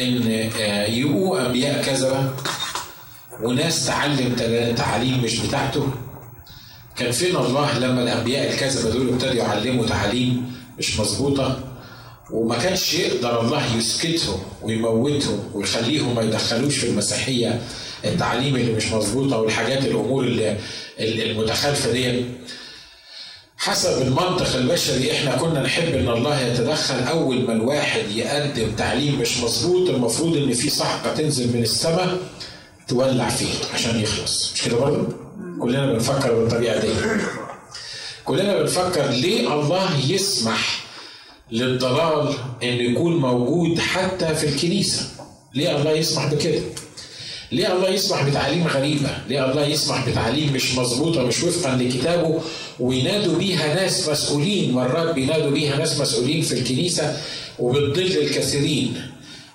إن آه، يبقوا أنبياء كذبه وناس تعلم تعاليم مش بتاعته. كان فين الله لما الأنبياء الكذبه دول ابتدوا يعلموا تعاليم مش مظبوطة؟ وما كانش يقدر الله يسكتهم ويموتهم ويخليهم ما يدخلوش في المسيحية. التعاليم اللي مش مظبوطة والحاجات الأمور اللي ال- المتخالفه دي حسب المنطق البشري إحنا كنا نحب إن الله يتدخل أول ما الواحد يقدم تعليم مش مظبوط المفروض إن في صحقة تنزل من السماء تولع فيه عشان يخلص. مش كده برضه؟ كلنا بنفكر بالطريقة دي. كلنا بنفكر ليه الله يسمح للضلال انه يكون موجود حتى في الكنيسة؟ ليه الله يسمح بكده؟ ليه الله يسمح بتعاليم غريبة؟ ليه الله يسمح بتعاليم مش مظبوطة مش وفقا لكتابه؟ وينادوا بيها ناس مسؤولين مرات بينادوا بيها ناس مسؤولين في الكنيسة وبتضل الكثيرين.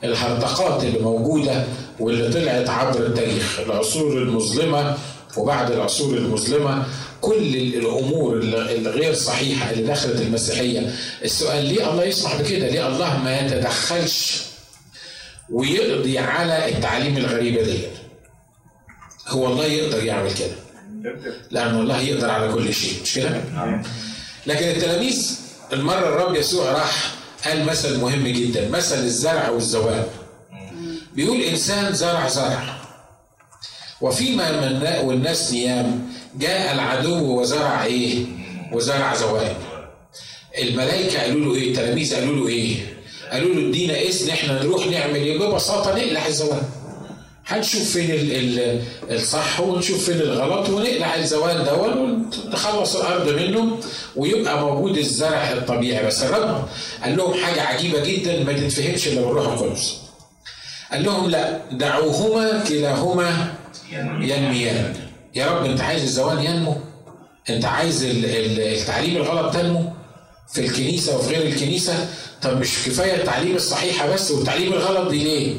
الهرطقات اللي موجودة واللي طلعت عبر التاريخ العصور المظلمة وبعد العصور المظلمة. كل الأمور الغير صحيحة اللي دخلت المسيحية. السؤال ليه الله يسمح بكده؟ ليه الله ما يتدخلش ويقضي على التعاليم الغريبة دي. هو الله يقدر يعمل كده. لأن الله يقدر على كل شيء مش كده؟ لكن التلاميذ المرة الرب يسوع راح قال مثل مهم جدا مثل الزرع والزوال. بيقول إنسان زرع زرع. وفيما من والناس نيام جاء العدو وزرع إيه؟ وزرع زوال. الملائكة قالوا له إيه؟ التلاميذ قالوا له إيه؟ قالوا له ادينا إذن إحنا نروح نعمل إيه؟ ببساطه نقلع الزوال هنشوف فين ال ال الصح ونشوف فين الغلط ونقلع الزوال ده ونخلص الأرض منه ويبقى موجود الزرع الطبيعي. بس الرب قال لهم حاجة عجيبة جدا ما تتفهمش إلا بالروح القدس. قال لهم لا دعوهما كلاهما ينميان. يا رب أنت عايز الزوال ينمو؟ أنت عايز التعليم الغلط تنمو؟ في الكنيسة وفي غير الكنيسة طب مش كفاية التعليم الصحيحة بس والتعليم الغلط دي ليه؟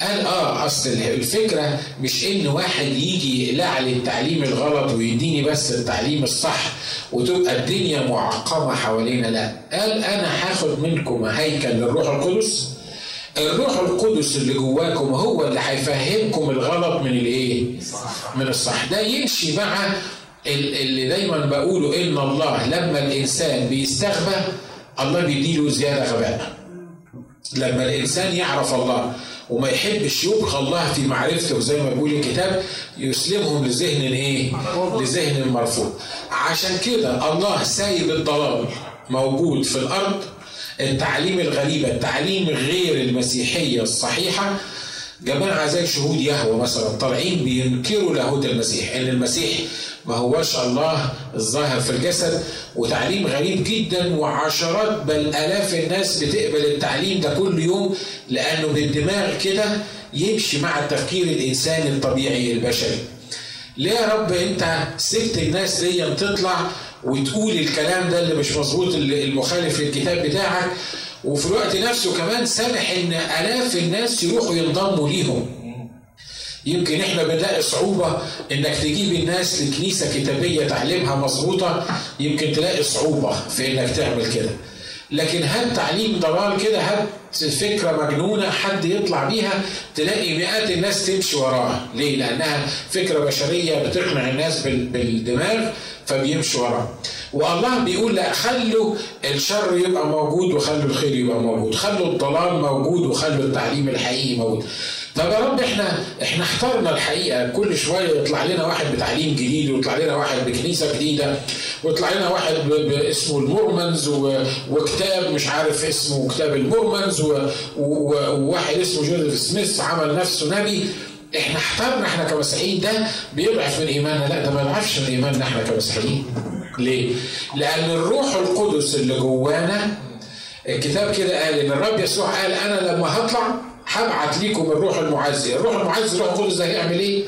قال آه أصل الفكرة مش إن واحد يجي يقلع لي التعليم الغلط ويديني بس التعليم الصح وتبقى الدنيا معقمة حوالينا لا قال أنا هاخد منكم هيكل للروح القدس الروح القدس اللي جواكم هو اللي هيفهمكم الغلط من الإيه؟ من الصح ده يمشي مع اللي دايما بقوله إن الله لما الإنسان بيستغبى الله بيديله زيادة غباء لما الإنسان يعرف الله وما يحبش يبقى الله في معرفته زي ما بيقول الكتاب يسلمهم لذهن إيه؟ لذهن مرفوض. عشان كده الله سايب الضلال موجود في الأرض التعليم الغريبة، التعليم غير المسيحية الصحيحة جماعة زي شهود يهوى مثلا طالعين بينكروا لاهوت المسيح إن المسيح ما هوش الله الظاهر في الجسد وتعليم غريب جدا وعشرات بل آلاف الناس بتقبل التعليم ده كل يوم لأنه بالدماغ كده يمشي مع التفكير الانساني الطبيعي البشري. ليه يا رب أنت سبت الناس دي تطلع وتقول الكلام ده اللي مش مظبوط المخالف للكتاب بتاعك وفي الوقت نفسه كمان سامح إن آلاف الناس يروحوا ينضموا ليهم يمكن إحنا بنلاقي صعوبة إنك تجيب الناس لكنيسة كتابية تعليمها مظبوطة يمكن تلاقي صعوبة في إنك تعمل كده. لكن هات تعليم ضلال كده؟ هات فكرة مجنونة حد يطلع بيها؟ تلاقي مئات الناس تمشي وراها. ليه؟ لأنها فكرة بشرية بتقنع الناس بالدماغ فبيمشوا وراها. والله بيقول لا خلوا الشر يبقى موجود وخلوا الخير يبقى موجود. خلوا الضلال موجود وخلوا التعليم الحقيقي موجود. طب يا رب إحنا إحنا اخترنا الحقيقة. كل شوية يطلع لنا واحد بتعليم جديد ويطلع لنا واحد بكنيسة جديدة ويطلع لنا واحد باسمه المورمنز وكتاب مش عارف اسمه كتاب المورمنز وواحد اسمه جوزيف سميث عمل نفسه نبي. إحنا اخترنا إحنا كمسيحيين ده بيضعف من إيماننا. لا ده ما يضعفش من إيماننا إحنا كمسيحيين. ليه؟ لأن الروح القدس اللي جوانا الكتاب كده قال إن الرب يسوع قال أنا لما هطلع هبعت ليكم الروح المعزي، الروح المعزي الروح القدس هيعمل إيه؟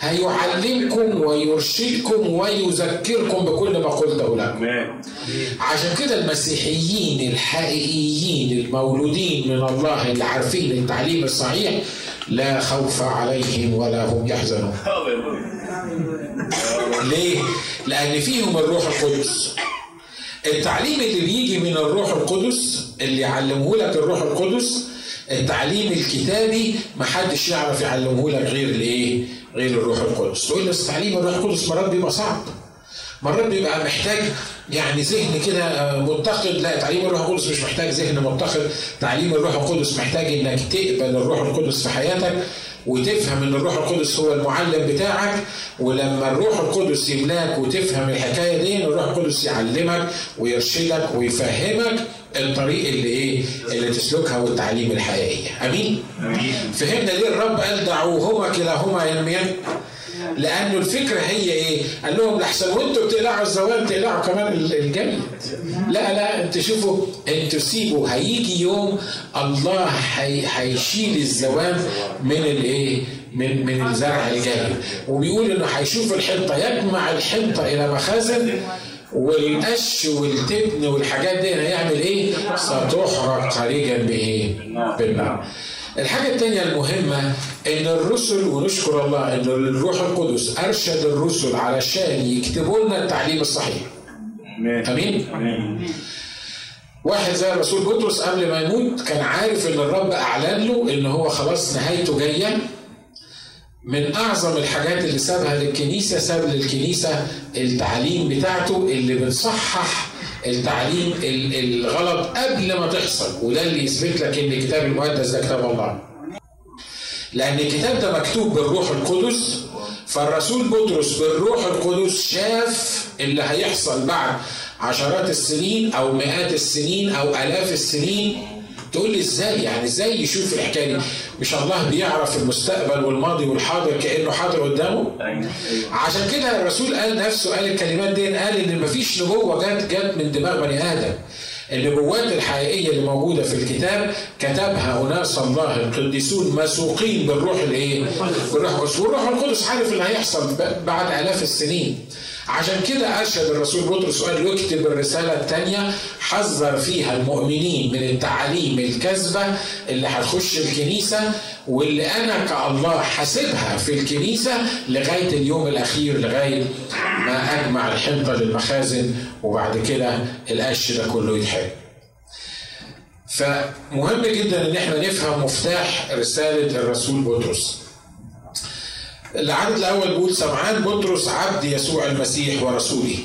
هيعلمكم ويرشدكم ويذكركم بكل ما قلته لكم. عشان كده المسيحيين الحقيقيين المولودين من الله اللي عارفين التعليم الصحيح لا خوف عليهم ولا هم يحزنون. ليه؟ لأن فيهم الروح القدس. التعليم اللي بيجي من الروح القدس اللي يعلمه لك الروح القدس التعليم الكتابي ما حدش يعرف يعلمه لك غير الايه؟ غير الروح القدس. تقول لي تعليم الروح القدس مرات بيبقى صعب. مرات بيبقى محتاج يعني ذهن كده متقد لا تعليم الروح القدس مش محتاج ذهن متقد تعليم الروح القدس محتاج إنك تقبل الروح القدس في حياتك وتفهم إن الروح القدس هو المعلم بتاعك. ولما الروح القدس يملاك وتفهم الحكاية دي الروح القدس يعلمك ويرشدك ويفهمك الطريق اللي إيه اللي تسلكها والتعليم الحقيقيه أمين فهمنا ليه الرب قال دعوهما كلاهما ينميان لأنه الفكرة هي إيه؟ قال لهم لحسن وأنتوا بتقلعوا الزوال تقلعوا كمان الجيد. لا لا أنتوا شوفوا أنتوا سيبوا هيجي يوم الله هيشيل الزوال من الايه؟ من من الزرع الجيد وبيقول إنه هيشوف الحنطة يجمع الحنطة إلى مخازن والقش والتبن والحاجات دي هيعمل إيه؟ ستحرق خارجا بايه؟ بالنار. الحاجة الثانية المهمة إن الرسل ونشكر الله إن الروح القدس أرشد الرسل علشان يكتبوا لنا التعليم الصحيح. أمين؟ أمين. واحد زي الرسول بطرس قبل ما يموت كان عارف إن الرب أعلن له إن هو خلاص نهايته جاية من أعظم الحاجات اللي سابها للكنيسة ساب للكنيسة التعليم بتاعته اللي بتصحح التعليم الغلط قبل ما تحصل. وده اللي يثبت لك إن الكتاب المقدس ده كتاب الله. لأن الكتاب ده مكتوب بالروح القدس فالرسول بطرس بالروح القدس شاف اللي هيحصل بعد عشرات السنين أو مئات السنين أو آلاف السنين. تقول لي إزاي؟ يعني إزاي يشوف الحكاية دي؟ مش الله بيعرف المستقبل والماضي والحاضر كأنه حاضر قدامه. أيوة. عشان كده الرسول قال نفسه قال الكلمات دي قال إن مفيش نبوة جت جت من دماغ بني آدم. النبوات الحقيقية اللي موجودة في الكتاب كتبها أناس الله القديسون مسوقين بالروح الإيه؟ بالروح القدس. والروح القدس عارف اللي هيحصل بعد آلاف السنين. عشان كده أرشد الرسول بطرس وقال له اكتب الرسالة الثانية حذر فيها المؤمنين من التعاليم الكاذبة اللي هتخش الكنيسة واللي أنا كالله حاسبها في الكنيسة لغاية اليوم الأخير لغاية ما أجمع الحنطة للمخازن وبعد كده القش ده كله يتحرق. فمهم جدا إن إحنا نفهم مفتاح رسالة الرسول بطرس. العدد الأول بيقول سمعان بطرس عبد يسوع المسيح ورسوله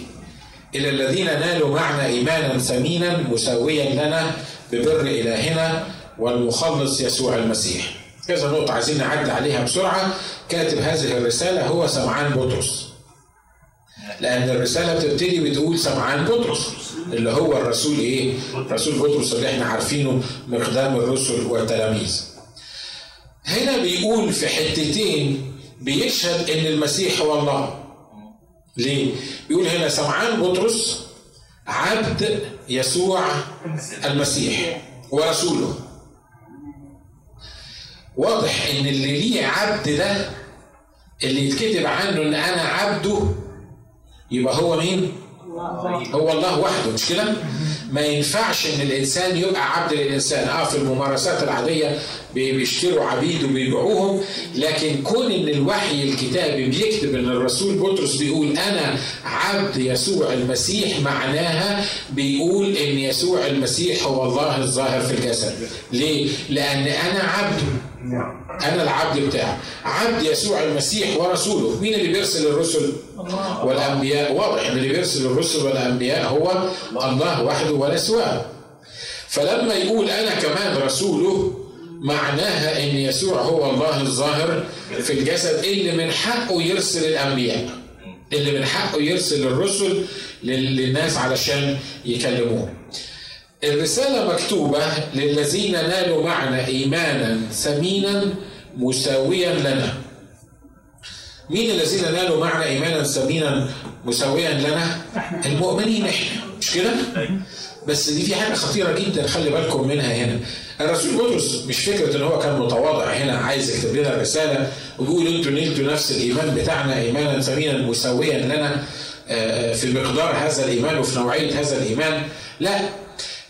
إلى الذين نالوا معنا إيمانا ثمينا مساويا لنا ببر إلهنا والمخلص يسوع المسيح كذا نقطة عايزين نعدي عليها بسرعة كاتب هذه الرسالة هو سمعان بطرس لأن الرسالة بتبتدي بتقول سمعان بطرس اللي هو الرسول إيه؟ رسول بطرس اللي إحنا عارفينه مقدام الرسل والتلاميذ. هنا بيقول في حتتين بيشهد إن المسيح هو الله. ليه؟ بيقول هنا سمعان بطرس عبد يسوع المسيح ورسوله. واضح إن اللي ليه عبد ده اللي يتكتب عنه إن أنا عبده يبقى هو مين؟ هو الله. وحده مش كده؟ ما ينفعش إن الإنسان يبقى عبد للإنسان. آه في الممارسات العادية بيشتروا عبيد وبيبيعوهم لكن كون إن الوحي الكتابي بيكتب إن الرسول بطرس بيقول أنا عبد يسوع المسيح معناها بيقول إن يسوع المسيح هو الله الظاهر في الجسد. ليه؟ لأن أنا عبده أنا العبد بتاعه عبد يسوع المسيح ورسوله. مين اللي بيرسل الرسل؟ والأنبياء. واضح إن اللي بيرسل الرسل والأنبياء هو الله وحده. ولا سواه فلما يقول أنا كمان رسوله معناها إن يسوع هو الله الظاهر في الجسد اللي من حقه يرسل الأنبياء اللي من حقه يرسل الرسل للناس علشان يكلموهم الرسالة مكتوبة للذين نالوا معنا إيمانا ثمينا مساويا لنا. مين الذين نالوا معنا إيمانا ثمينا مساويا لنا؟ المؤمنين. إحنا مش كده؟ بس دي في حاجة خطيرة جدا خلي بالكم منها هنا. الرسول بطرس مش فكرة إن هو كان متواضع هنا عايز يكتب لنا الرسالة ويقول أنتوا نلتوا نفس الإيمان بتاعنا ايمانا ثمينا مساويا لنا آه، في مقدار هذا الإيمان وفي نوعية هذا الإيمان. لا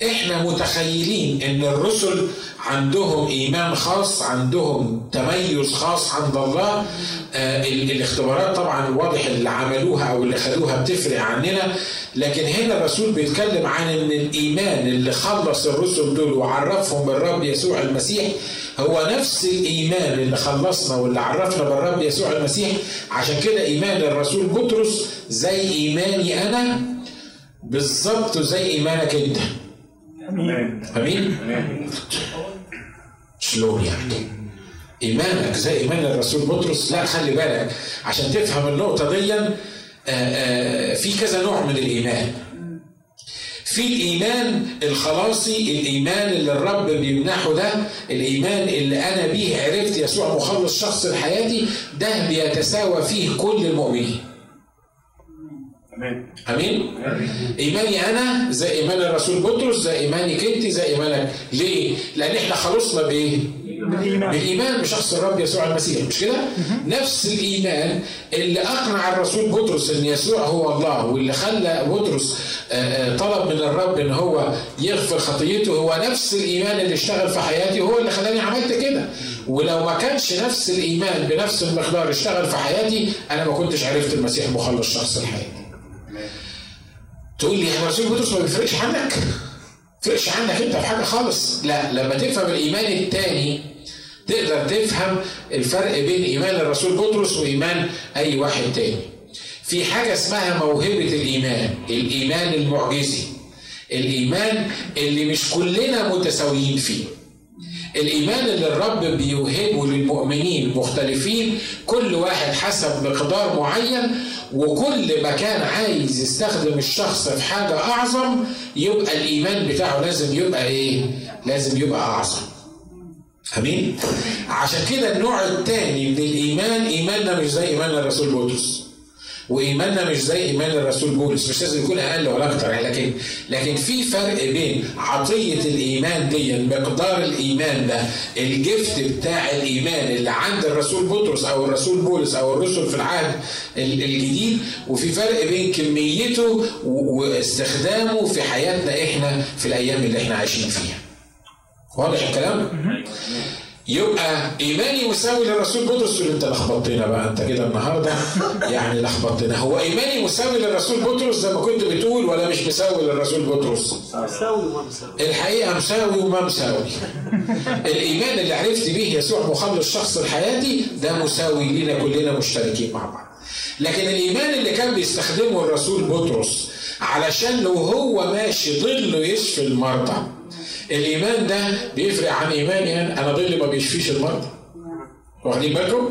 إحنا متخيلين إن الرسل عندهم إيمان خاص عندهم تميز خاص عند الله. آه الاختبارات طبعا واضح اللي عملوها أو اللي خدوها بتفرق عننا. لكن هنا الرسول بيتكلم عن إن الإيمان اللي خلص الرسل دول وعرفهم بالرب يسوع المسيح هو نفس الإيمان اللي خلصنا واللي عرفنا بالرب يسوع المسيح. عشان كده إيمان الرسول بطرس زي إيماني أنا بالظبط زي إيمانك أنت. آمين. آمين. شلون يعني؟ إيمانك زي إيمان الرسول بطرس. لا خلي بالك عشان تفهم النقطة دي آه، آه، في كذا نوع من الإيمان. في الإيمان الخلاصي الإيمان اللي الرب بيمنحه ده الإيمان اللي أنا بيه عرفت يسوع مخلص شخص لحياتي ده بيتساوى فيه كل المؤمنين. آمين. إيماني أنا زي إيمان الرسول بطرس زي ايمانك انت زي ايمانك ليه؟ لأن إحنا خلصنا بإيه؟ بالإيمان. بالإيمان بشخص الرب يسوع المسيح. مش كده؟ نفس الإيمان اللي أقنع الرسول بطرس إن يسوع هو الله واللي خلى بطرس آه، آه، طلب من الرب إن هو يغفر خطيته هو نفس الإيمان اللي اشتغل في حياتي وهو اللي خلاني عملت كده. ولو ما كانش نفس الإيمان بنفس المقدار اشتغل في حياتي أنا ما كنتش عرفت المسيح مخلص شخص لحياتي تقول لي الرسول بطرس ما بيفرقش عنك. فرقش عنك أنت في حاجة خالص. لا لما تفهم الإيمان الثاني تقدر تفهم الفرق بين إيمان الرسول بطرس وإيمان أي واحد تاني. في حاجة اسمها موهبة الإيمان الإيمان المعجزي. الإيمان اللي مش كلنا متساويين فيه. الإيمان اللي الرب بيوهبه للمؤمنين المختلفين كل واحد حسب مقدار معين وكل ما كان عايز يستخدم الشخص في حاجة أعظم يبقى الإيمان بتاعه لازم يبقى إيه؟ لازم يبقى أعظم. آمين عشان كده النوع الثاني من الإيمان إيماننا مش زي ايمان الرسول بطرس وإيماننا مش زي إيمان الرسول بولس. مش لازم يكون أقل ولا أكتر. لكن لكن في فرق بين عطية الإيمان دي مقدار الإيمان ده الجفت بتاع الإيمان اللي عند الرسول بطرس أو الرسول بولس أو الرسل في العهد الجديد وفي فرق بين كميته واستخدامه في حياتنا إحنا في الأيام اللي إحنا عايشين فيها. واضح الكلام؟ يبقى إيماني مساوي للرسول. بطرس اللي أنت لخبطتنا بقى أنت كده النهارده يعني لخبطتنا. هو إيماني مساوي للرسول بطرس زي ما كنت بتقول ولا مش مساوي للرسول بطرس؟ مساوي وما مساوي الحقيقة مساوي وما مساوي الإيمان اللي عرفت بيه يسوع مخلص شخص لحياتي ده مساوي لينا كلنا مشتركين مع بعض. لكن الإيمان اللي كان بيستخدمه الرسول بطرس علشان لو هو ماشي ظله يشفي المرضى الإيمان ده بيفرق عن ايماني أنا أنا ظل ما بيشفيش المرضى واخدين بالكم؟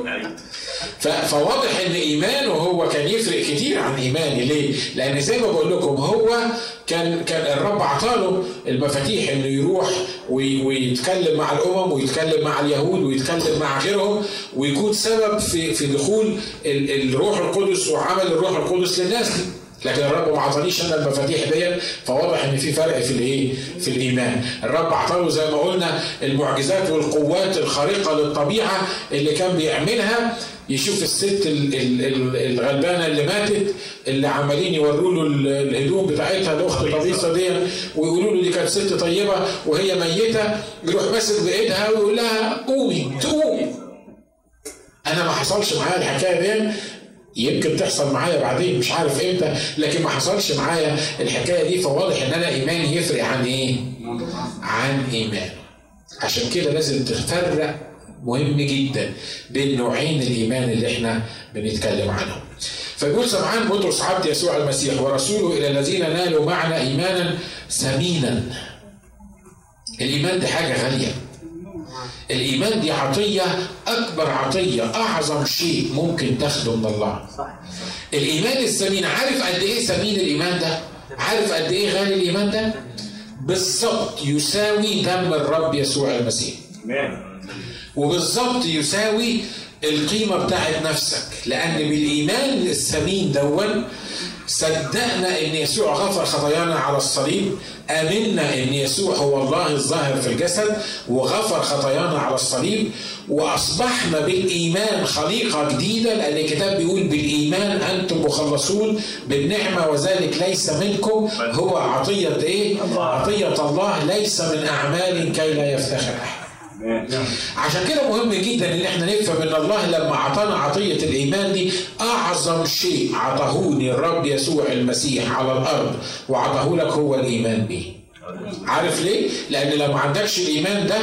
فواضح إن إيمانه هو كان يفرق كتير عن إيماني ليه؟ لأن زي ما بقول لكم هو كان كان الرب اعطاله المفاتيح إنه يروح ويتكلم مع الأمم ويتكلم مع اليهود ويتكلم مع غيرهم ويكون سبب في في دخول الروح القدس وعمل الروح القدس للناس دي. لكن الرب ما عطانيش أنا المفاتيح ديت فواضح إن في فرق في الإيه؟ في الإيمان. الرب اعطاه زي ما قلنا المعجزات والقوات الخارقة للطبيعة اللي كان بيعملها. يشوف الست الغلبانة اللي ماتت اللي عمالين يوروا له الهدوم بتاعتها لأخت طبيصة دي ويقولوا له دي كانت ست طيبة وهي ميتة. يروح ماسك بإيدها ويقول لها قومي تقوم أنا ما حصلش معايا الحكاية دي يمكن تحصل معايا بعدين مش عارف إمتى لكن ما حصلش معايا الحكاية دي فواضح إن أنا إيماني يفرق عن إيه؟ عن ايمان عشان كده لازم تفرق مهم جدا بين نوعين الإيمان اللي إحنا بنتكلم عنهم. فيقول سمعان بطرس عبد يسوع المسيح ورسوله إلى الذين نالوا معنا ايمانا ثمينا. الإيمان دي حاجة غالية. الإيمان دي عطية أكبر عطية أعظم شيء ممكن تاخده من الله صح. الإيمان الثمين عارف قد إيه ثمين الإيمان ده؟ عارف قد إيه غالي الإيمان ده؟ بالظبط يساوي دم الرب يسوع المسيح وبالظبط يساوي القيمة بتاعت نفسك لأن بالإيمان الثمين دون صدقنا إن يسوع غفر خطايانا على الصليب. آمنا إن يسوع هو الله الظاهر في الجسد وغفر خطايانا على الصليب. وأصبحنا بالإيمان خليقة جديدة لأن الكتاب بيقول بالإيمان أنتم مخلصون بالنعمة وذلك ليس منكم. هو عطية إيه؟ عطية الله ليس من أعمال كي لا يفتخر أحد. عشان كده مهم جدا ان إحنا نفهم ان الله لما اعطانا عطية الايمان دي اعظم شيء عطاهوني الرب يسوع المسيح على الأرض وعطاه لك هو الإيمان به. عارف ليه؟ لأن لو ما عندكش الإيمان ده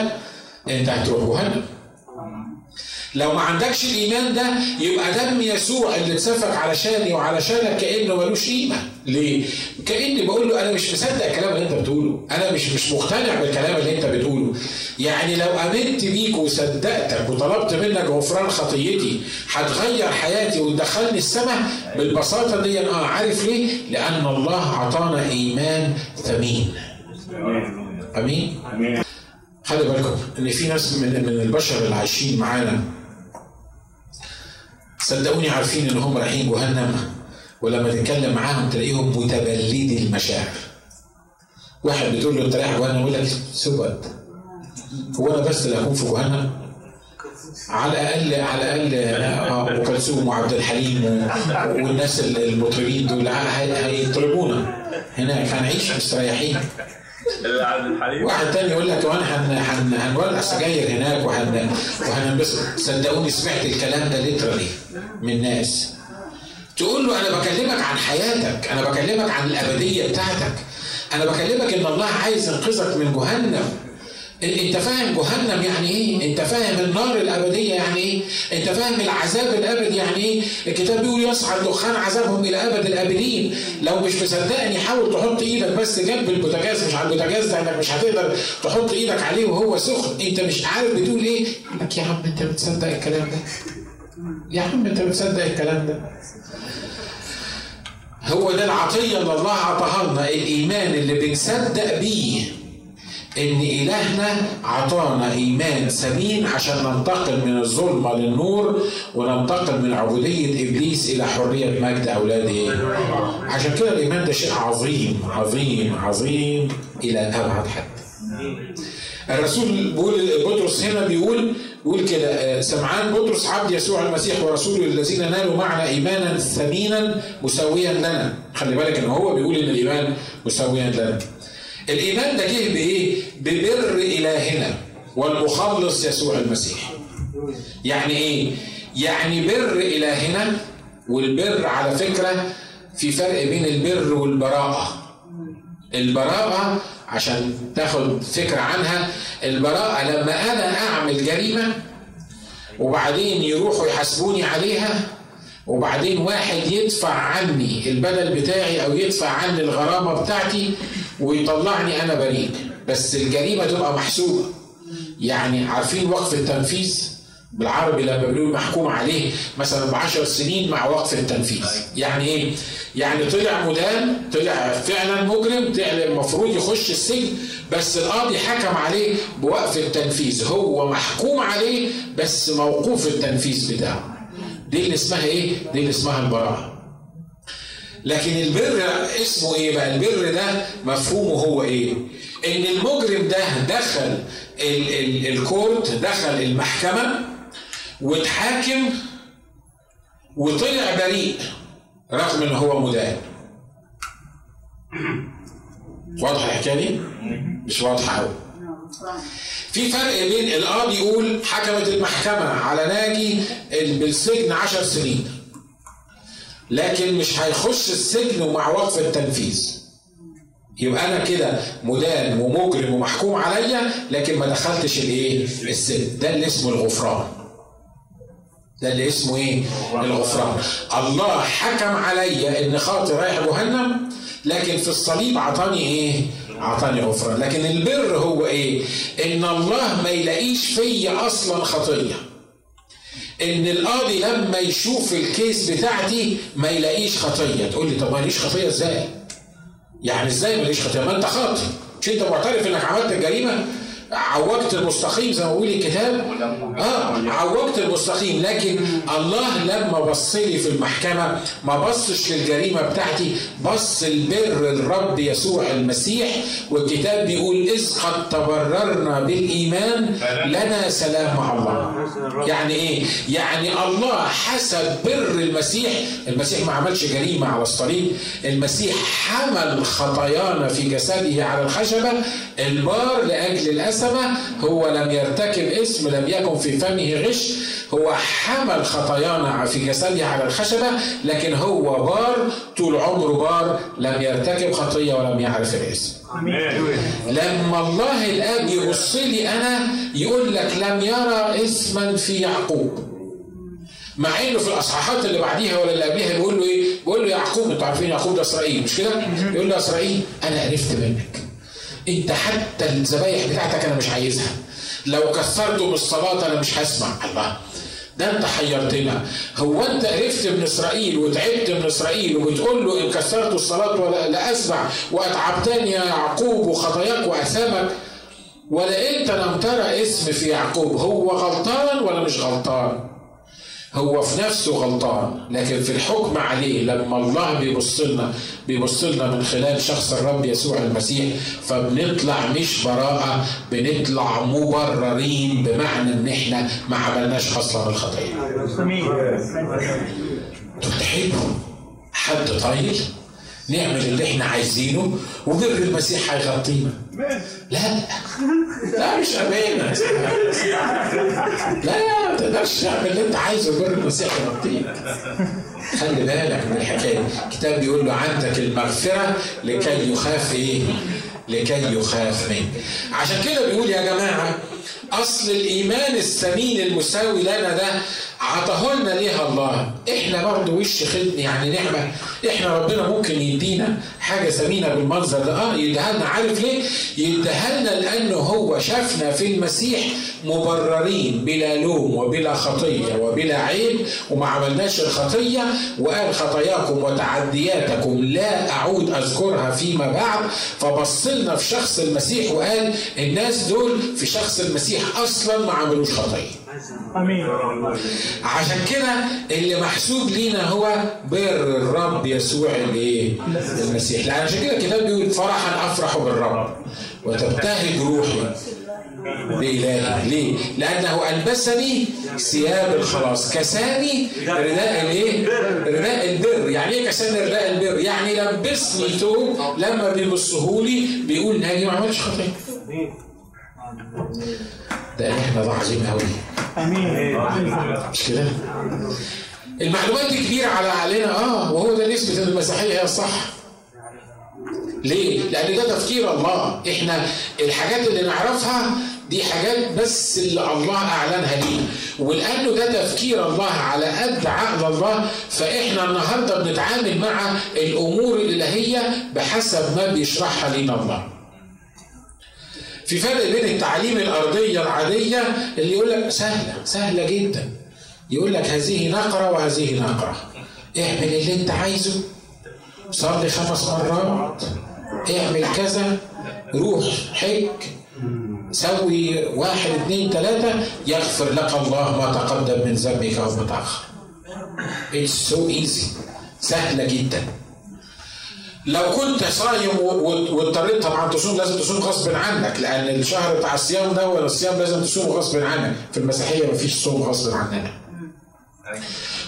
أنت هتروح جهنم. لو ما عندكش الإيمان ده يبقى دم يسوع اللي اتسفك علشاني وعلشانك كأنه ملوش قيمة. ليه؟ كأني بقول له أنا مش مصدق الكلام اللي أنت بتقوله. أنا مش مش مقتنع بالكلام اللي أنت بتقوله. يعني لو آمنت بيك وصدقتك وطلبت منك غفران خطيتي هتغير حياتي وتدخلني السماء بالبساطة دي. آه عارف ليه؟ لأن الله أعطانا إيمان ثمين. آمين؟ آمين. خلي بالكم إن في ناس من من البشر اللي عايشين معانا صدقوني عارفين ان هم رايحين جهنم ولما تتكلم معاهم تلاقيهم متبلدي المشاعر. واحد بتقول له انت رايح جهنم يقول لك سبت هو أنا بس اللي هكون في جهنم؟ على الأقل على الأقل ام آه، كلثوم وعبد الحليم والناس المطربين دول هيطلبونا هناك هنعيش مستريحين. واحد تاني يقول لك وأنا هنولع سجاير هناك وهن وهننبسط. صدقوني سمعت الكلام ده literally من ناس. تقول له أنا بكلمك عن حياتك أنا بكلمك عن الأبدية بتاعتك أنا بكلمك إن الله عايز ينقذك من جهنم. انت فاهم جهنم يعني إيه؟ انت فاهم النار الأبدية يعني إيه؟ انت فاهم العذاب الابدي يعني إيه؟ الكتاب بيقول يصعد دخان عذابهم إلى أبد الأبدين، لو مش مصدقني حاول تحط إيدك بس جنب البوتاجاز مش على البوتاجاز ده إنك مش هتقدر تحط إيدك عليه وهو سخن، انت مش عارف بتقول إيه؟ لك يا عم انت بتصدق الكلام ده؟ يا عم انت بتصدق الكلام ده؟ هو ده العطية اللي الله عطاها لنا الإيمان اللي بنصدق بيه إن إلهنا عطانا إيمان ثمين عشان ننتقل من الظلمة للنور وننتقل من عبودية إبليس إلى حرية مجد أولاده. عشان كده الإيمان ده شيء عظيم عظيم عظيم إلى أبعد حد. الرسول بيقول بطرس هنا بيقول بيقول كده آه، سمعان بطرس عبد يسوع المسيح ورسوله الذين نالوا معنا إيمانا ثمينا مساويا لنا. خلي بالك إن هو بيقول إن الإيمان مساويا لنا. الإيمان ده جه بإيه؟ ببر إلهنا والمخلص يسوع المسيح. يعني إيه؟ يعني بر إلهنا والبر على فكرة في فرق بين البر والبراءة. البراءة عشان تاخد فكرة عنها البراءة لما أنا أعمل جريمة وبعدين يروحوا يحاسبوني عليها وبعدين واحد يدفع عني البدل بتاعي أو يدفع عني الغرامة بتاعتي ويطلعني أنا بريء بس الجريمة تبقى محسوبة. يعني عارفين وقف التنفيذ؟ بالعربي لما بيقولوا محكوم عليه مثلا ب 10 سنين مع وقف التنفيذ. يعني إيه؟ يعني طلع مدان طلع فعلا مجرم طلع المفروض يخش السجن بس القاضي حكم عليه بوقف التنفيذ. هو محكوم عليه بس موقوف التنفيذ بتاعه. دي اللي اسمها إيه؟ دي اللي اسمها البراءة. لكن البر اسمه إيه بقى؟ البر ده مفهومه هو إيه؟ إن المجرم ده دخل ال ال الكورت دخل المحكمة واتحاكم وطلع بريء رغم إن هو مدان واضحة الحكاية دي؟ مش واضحة قوي في فرق بين القاضي يقول حكمت المحكمة على ناجي بالسجن عشر سنين لكن مش هيخش السجن ومع وقف التنفيذ. يبقى أنا كده مدان ومجرم ومحكوم عليا لكن ما دخلتش الإيه؟ السجن. ده اللي اسمه الغفران. ده اللي اسمه إيه؟ الغفران. الله حكم عليا إن خاطر رايح جهنم لكن في الصليب عطاني إيه؟ عطاني غفران. لكن البر هو إيه؟ إن الله ما يلاقيش فيا أصلا خطية. إن القاضي لما يشوف الكيس بتاعتي ما يلاقيش خطية. تقول لي طب ما يلاقيش خطية إزاي؟ يعني إزاي ما يلاقيش خطيه ما أنت خاطي مش أنت معترف إنك عملت الجريمه عوجت المستقيم زي ما بيقول الكتاب. آه عوجت المستقيم. لكن الله لما بص لي في المحكمة ما بصش للجريمة بتاعتي بص البر الرب يسوع المسيح. والكتاب بيقول إذ قد تبررنا بالإيمان لنا سلام مع الله. يعني إيه؟ يعني الله حسب بر المسيح. المسيح ما عملش جريمة على الصليب. المسيح حمل خطايانا في جسده على الخشبة. البار لأجل الاسد السماء هو لم يرتكب اسم لم يكن في فمه غش هو حمل خطايانا في جسده على الخشبة لكن هو بار طول عمره بار لم يرتكب خطية ولم يعرف الاسم. لما الله الآب يبص لي أنا يقول لك لم يرى اسما في يعقوب. مع إنه في الأصحاحات اللي بعديها ولا اللي قبلها بيقول له إيه؟ بيقول له يعقوب أنتوا عارفين يعقوب ده إسرائيل مش كده؟ يقول له إسرائيل أنا عرفت منك. انت حتى الذبايح بتاعتك أنا مش عايزها. لو كسرته بالصلاة أنا مش هسمع. الله. ده انت حيرتنا. هو انت عرفت من إسرائيل وتعبت من إسرائيل وبتقول له إن كسرت الصلاة ولا لا أسمع. وأتعبتني يا يعقوب وخطاياك وأثامك. ولا أنت لم ترى اسم في يعقوب. هو غلطان ولا مش غلطان؟ هو في نفسه غلطان لكن في الحكم عليه لما الله بيبص لنا بيبص لنا من خلال شخص الرب يسوع المسيح فبنطلع مش براءة بنطلع مبررين بمعنى إن إحنا ما عملناش أصلا الخطيه. تحبوا حد طيب نعمل اللي إحنا عايزينه وبر المسيح هيغطينا. لا لا مش أمانة. لا ما تقدرش تعمل اللي أنت عايزه بر المسيح يغطيك خلي بالك من الحكاية. الكتاب بيقول له عندك المغفرة لكي يخاف إيه؟ لكي يخاف منك عشان كده بيقول يا جماعة أصل الإيمان الثمين المساوي لنا ده عطاه لنا ليها الله. إحنا برضه وش خدمه يعني نعمة. إحنا ربنا ممكن يدينا حاجة ثمينه بالمنظر ده. آه يديها لنا. عارف ليه؟ يديها لنا لأنه هو شافنا في المسيح مبررين بلا لوم وبلا خطية وبلا عيب وما عملناش الخطية. وقال خطاياكم وتعدياتكم لا أعود أذكرها فيما بعد. فبص لنا في شخص المسيح وقال الناس دول في شخص المسيح أصلا ما عملوش خطية. آمين عشان كده اللي محسوب لينا هو بر الرب يسوع الايه؟ المسيح لأن عشان كده الكتاب بيقول فرحا أفرح بالرب وتبتهج روحي بإلهي ليه؟ لأنه ألبسني ثياب الخلاص كساني رداء الإيه؟ رداء البر يعني إيه كساني رداء البر؟ يعني لبسني ثوب لما بيبصه لي بيقول ناجي ما عملش خطية ده إحنا ده عظيم قوي آمين مش كده؟ المعلومات دي كبيرة على علينا آه وهو ده نسبة المسيحية هي الصح ليه؟ لأن ده تفكير الله، إحنا الحاجات اللي نعرفها دي حاجات بس اللي الله أعلنها لينا، ولأنه ده تفكير الله على قد عقل الله فإحنا النهارده بنتعامل مع الأمور الإلهية بحسب ما بيشرحها لينا الله. في فرق بين التعليم الأرضية العادية اللي يقول لك سهلة سهلة جدا. يقول لك هذه نقرة وهذه نقرة. اعمل اللي انت عايزه. صلي خمس مرات. اعمل كذا. روح حج. سوي واحد اثنين ثلاثة يغفر لك الله ما تقدم من ذنبك أو تأخر It's so easy. سهلة جدا. لو كنت صايم واضطريت طبعا تصوم لازم تصوم غصب عنك لأن الشهر بتاع الصيام ده ولا الصيام لازم تصوم غصب عنك. في المسيحية مفيش صوم غصب عننا.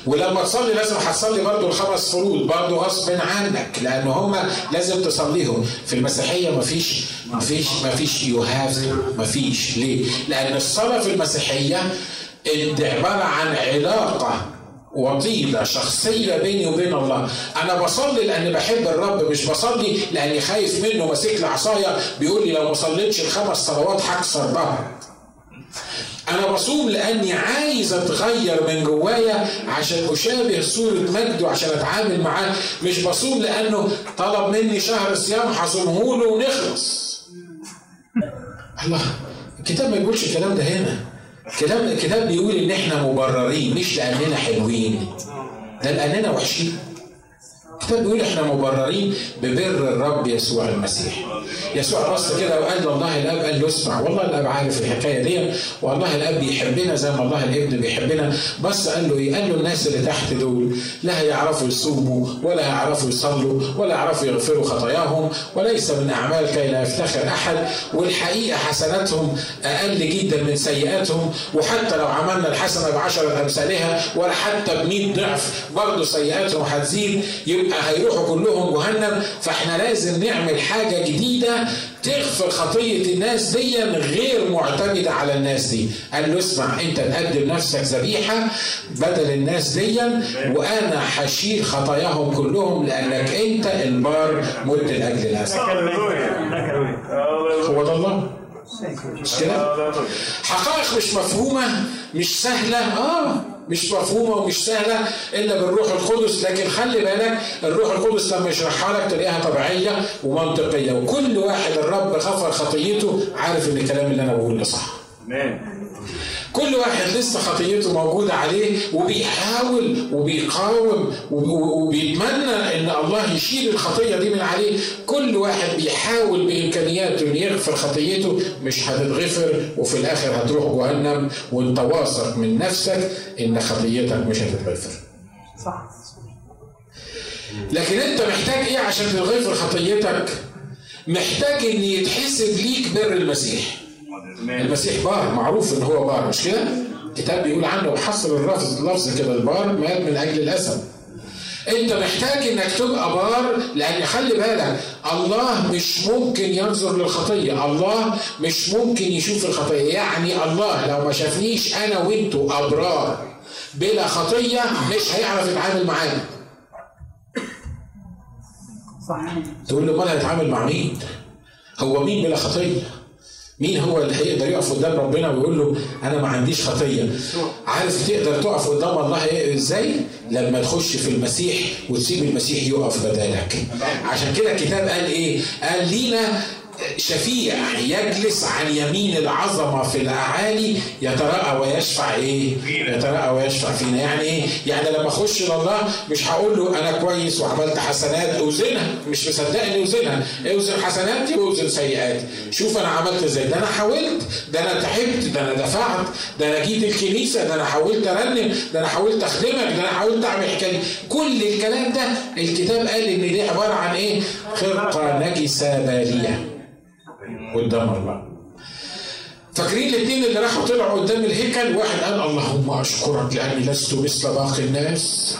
ولما تصلي لازم هتصلي برضه الخمس فروض برضه غصب عنك لأن هم لازم تصليهم. في المسيحية مفيش مفيش مفيش you have مفيش. ليه؟ لأن الصلاة في المسيحية عباره عن علاقة وطيدة شخصية بيني وبين الله. أنا بصلي لأني بحب الرب مش بصلي لأني خايف منه ماسك لي عصاية بيقول لي لو ما صليتش الخمس صلوات هكسر ظهرك أنا بصوم لأني عايز أتغير من جوايا عشان أشابه صورة مجده عشان أتعامل معاه. مش بصوم لأنه طلب مني شهر صيام هصومه له ونخلص. الله الكتاب ما يقولش الكلام ده هنا. الكتاب الكتاب بيقول إن إحنا مبررين مش لأننا حلوين. ده لأننا وحشين. بيقول إحنا مبررين ببر الرب يسوع المسيح. يسوع بص كده وقال لله الأب قال له اسمع والله الأب عارف الحكاية دي. والله الأب بيحبنا زي ما الله الابن بيحبنا. بس قال له إيه؟ قال له الناس اللي تحت دول لا هيعرفوا يصوموا ولا هيعرفوا يصلوا ولا يعرفوا يغفروا خطاياهم وليس من أعمال كي لا يفتخر أحد. والحقيقة حسناتهم أقل جدا من سيئاتهم. وحتى لو عملنا الحسنة بعشرة أمثالها ولا حتى ب 100 ضعف برضه سيئاتهم هتزيد. يبقى هيروحوا كلهم جهنم فإحنا لازم نعمل حاجة جديدة تغفر خطية الناس دي غير معتمدة على الناس دي. قال له اسمع أنت تقدم نفسك ذبيحة بدل الناس دي وأنا هشيل خطاياهم كلهم لأنك أنت البار مت لاجل الناس هو ده الله؟ مش كده؟ حقائق مش مفهومة مش سهلة. آه. مش مفهومة ومش سهلة إلا بالروح القدس لكن خلي بالك الروح القدس لما يشرحها لك تلاقيها طبيعية ومنطقية وكل واحد الرب غفر خطيته عارف إن الكلام اللي أنا بقوله صح. كل واحد لسه خطيته موجودة عليه وبيحاول وبيقاوم وبيتمنى إن الله يشيل الخطية دي من عليه. كل واحد بيحاول بإمكانياته إن يغفر خطيته. مش هتتغفر وفي الآخر هتروح جهنم وأنت واثق من نفسك إن خطيتك مش هتتغفر. صح. لكن أنت محتاج إيه عشان تغفر خطيتك؟ محتاج إن يتحسب ليك بر المسيح. المسيح بار معروف إن هو بار مش كده؟ الكتاب بيقول عنه وحصل اللفظ اللفظ كده البار مات من أجل الأثمة أنت محتاج إنك تبقى بار لأن خلي بالك الله مش ممكن ينظر للخطية. الله مش ممكن يشوف الخطية. يعني الله لو ما شافنيش أنا وأنتوا أبرار بلا خطية مش هيعرف يتعامل معانا. صح تقول له أمال هيتعامل مع مين؟ هو مين بلا خطية؟ مين هو اللي هيقدر يقف قدام ربنا ويقول له أنا ما عنديش خطية؟ عارف تقدر تقف قدام الله إزاي؟ لما تخش في المسيح وتسيب المسيح يقف بدالك. عشان كده الكتاب قال إيه؟ قال لينا شفيع يجلس عن يمين العظمة في الأعالي يترأى ويشفع إيه؟ يترأى ويشفع فينا، يعني إيه؟ يعني لما أخش لله مش هقول له أنا كويس وعملت حسنات أوزنها، مش مصدقني أوزنها، أوزن حسناتي واوزن سيئاتي، شوف أنا عملت إزاي، ده أنا حاولت، ده أنا تعبت، ده أنا دفعت، ده أنا جيت الكنيسة، ده أنا حاولت أرنم، ده أنا حاولت أخدمك، ده أنا حاولت أعمل حكاية، كل الكلام ده الكتاب قال إن دي عبارة عن إيه؟ خرقة نجسة بالية. قدام الله. فاكرين الاثنين اللي راحوا طلعوا قدام الهيكل واحد قال اللهم أشكرك لأني لست مثل باقي الناس.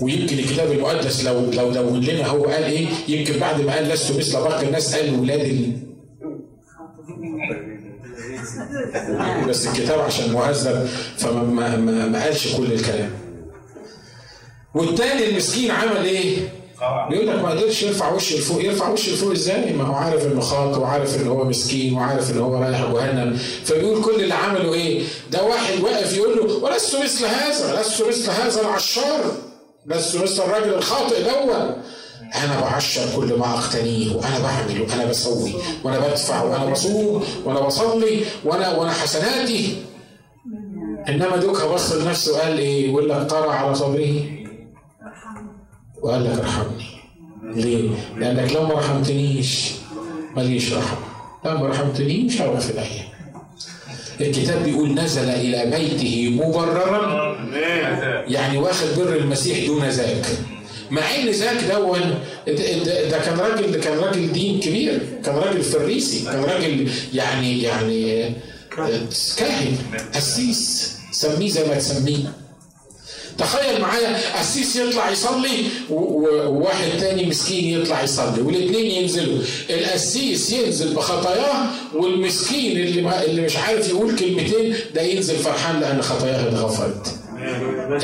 ويمكن الكتاب المقدس لو لو دون لنا هو قال إيه يمكن بعد ما قال لست مثل باقي الناس قال ولاد بس الكتاب عشان مهذب فما ما, ما, ما قالش كل الكلام. والتاني المسكين عمل إيه؟ بيقول لك ما قدرش يرفع وش لفوق يرفع وش لفوق إزاي؟ ما هو عارف إنه خاط وعارف ان هو مسكين وعارف ان هو رايح جهنم. فبيقول كل اللي عمله إيه؟ ده واحد واقف يقول له ولست مثل هذا لست مثل هذا العشار. لست مثل الراجل الخاطئ الأول. أنا بعشر كل ما أقتنيه وأنا بعمل وأنا بسوي وأنا بدفع وأنا بصوم وأنا بصلي وأنا وأنا حسناتي إنما دوكا بص لنفسه وقال إيه يقول لك قرع على صدره. وقال لك ارحمني. ليه؟ لأنك لو ما رحمتنيش ماليش رحمة. لو ما رحمتنيش في الأيام. الكتاب بيقول نزل إلى بيته مبررا. يعني واخد بر المسيح دون ذاك. مع إن ذاك دون ده كان راجل كان راجل دين كبير. كان راجل فريسي. كان راجل يعني يعني كاهن. قسيس سميه زي ما تسميه. تخيل معايا قسيس يطلع يصلي وواحد تاني مسكين يطلع يصلي والاثنين ينزلوا. القسيس ينزل بخطاياه والمسكين اللي ما اللي مش عارف يقول كلمتين ده ينزل فرحان لأن خطاياه اتغفرت.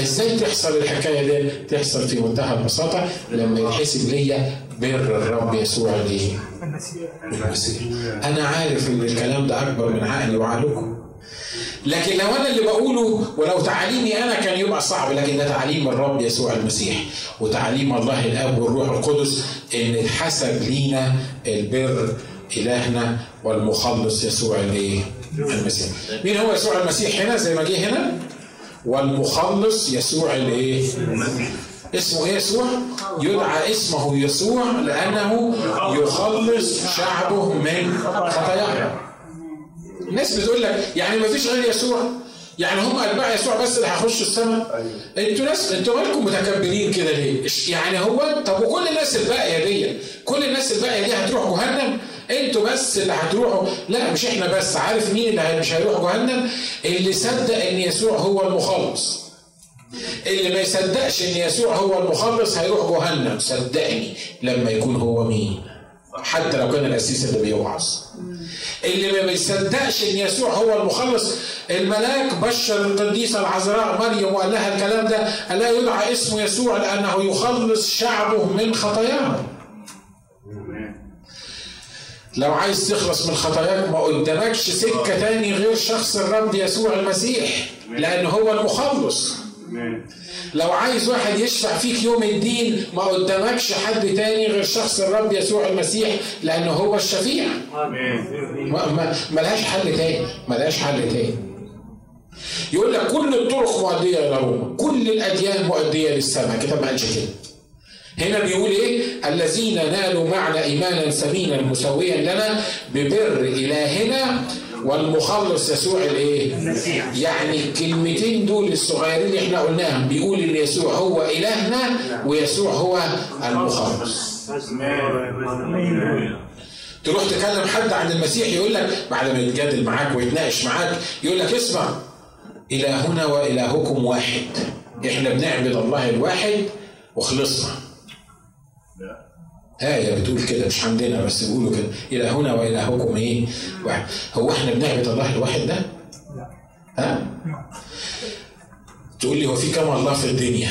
إزاي تحصل الحكاية دي؟ تحصل في منتهى البساطة لما يتحسب ليا بر الرب يسوع ليه؟ المسيح أنا عارف إن الكلام ده أكبر من عقلي وعقلكم. لكن لو أنا اللي بقوله ولو تعاليمي أنا كان يبقى صعب لكن ده تعليم الرب يسوع المسيح وتعليم الله الآب والروح القدس إن اتحسب لينا البر إلهنا والمخلص يسوع الإيه؟ المسيح. مين هو يسوع المسيح هنا زي ما جه هنا؟ والمخلص يسوع الإيه؟ اسمه إيه يسوع؟ يدعى اسمه يسوع لأنه يخلص شعبه من خطاياهم. الناس بتقول لك يعني ما فيش غير يسوع. يعني هم أتباع يسوع بس اللي هيخشوا السماء. أنتوا ناس أنتوا مالكم متكبرين كده ليه؟ يعني هو؟ طب وكل الناس الباقية دي كل الناس الباقية دي هتروح جهنم؟ أنتوا بس اللي هتروحوا. لا مش إحنا بس. عارف مين اللي مش هيروح جهنم؟ اللي صدق إن يسوع هو المخلص. اللي ما يصدقش إن يسوع هو المخلص هيروح جهنم. صدقني لما يكون هو مين؟ حتى لو كان القسيس اللي بيوعظ. اللي ما بيصدقش إن يسوع هو المخلص. الملاك بشر القديسه العذراء مريم وقال لها الكلام ده قال لها يدعى اسمه يسوع لأنه يخلص شعبه من خطاياهم؟ لو عايز تخلص من خطاياك ما قدامكش سكة تاني غير شخص الرب يسوع المسيح لأن هو المخلص. لو عايز واحد يشفع فيك يوم الدين ما قدامكش حد تاني غير شخص الرب يسوع المسيح لأنه هو الشفيع. ما ملهاش حل تاني ملهاش حل تاني. يقول لك كل الطرق مؤدية إلى روما كل الأديان مؤدية للسماء. كده ما قالش كده. هنا بيقول إيه؟ الذين نالوا معنا إيمانا ثمينا مسويا لنا ببر إلهنا والمخلص يسوع الايه؟ المسيح يعني الكلمتين دول الصغيرين اللي إحنا قلناهم بيقول إن يسوع هو إلهنا ويسوع هو المخلص. تروح تكلم حد عن المسيح يقول لك بعد ما يتجادل معاك ويتناقش معاك يقول لك اسمع إلهنا وإلهكم واحد إحنا بنعبد الله الواحد وخلصنا آية بتقول كده مش عندنا بس بيقولوا كده. إلهنا وإلهكم إيه؟ واحد. هو إحنا بنعبد الله الواحد ده؟ لا ها؟ تقول لي هو في كم الله في الدنيا؟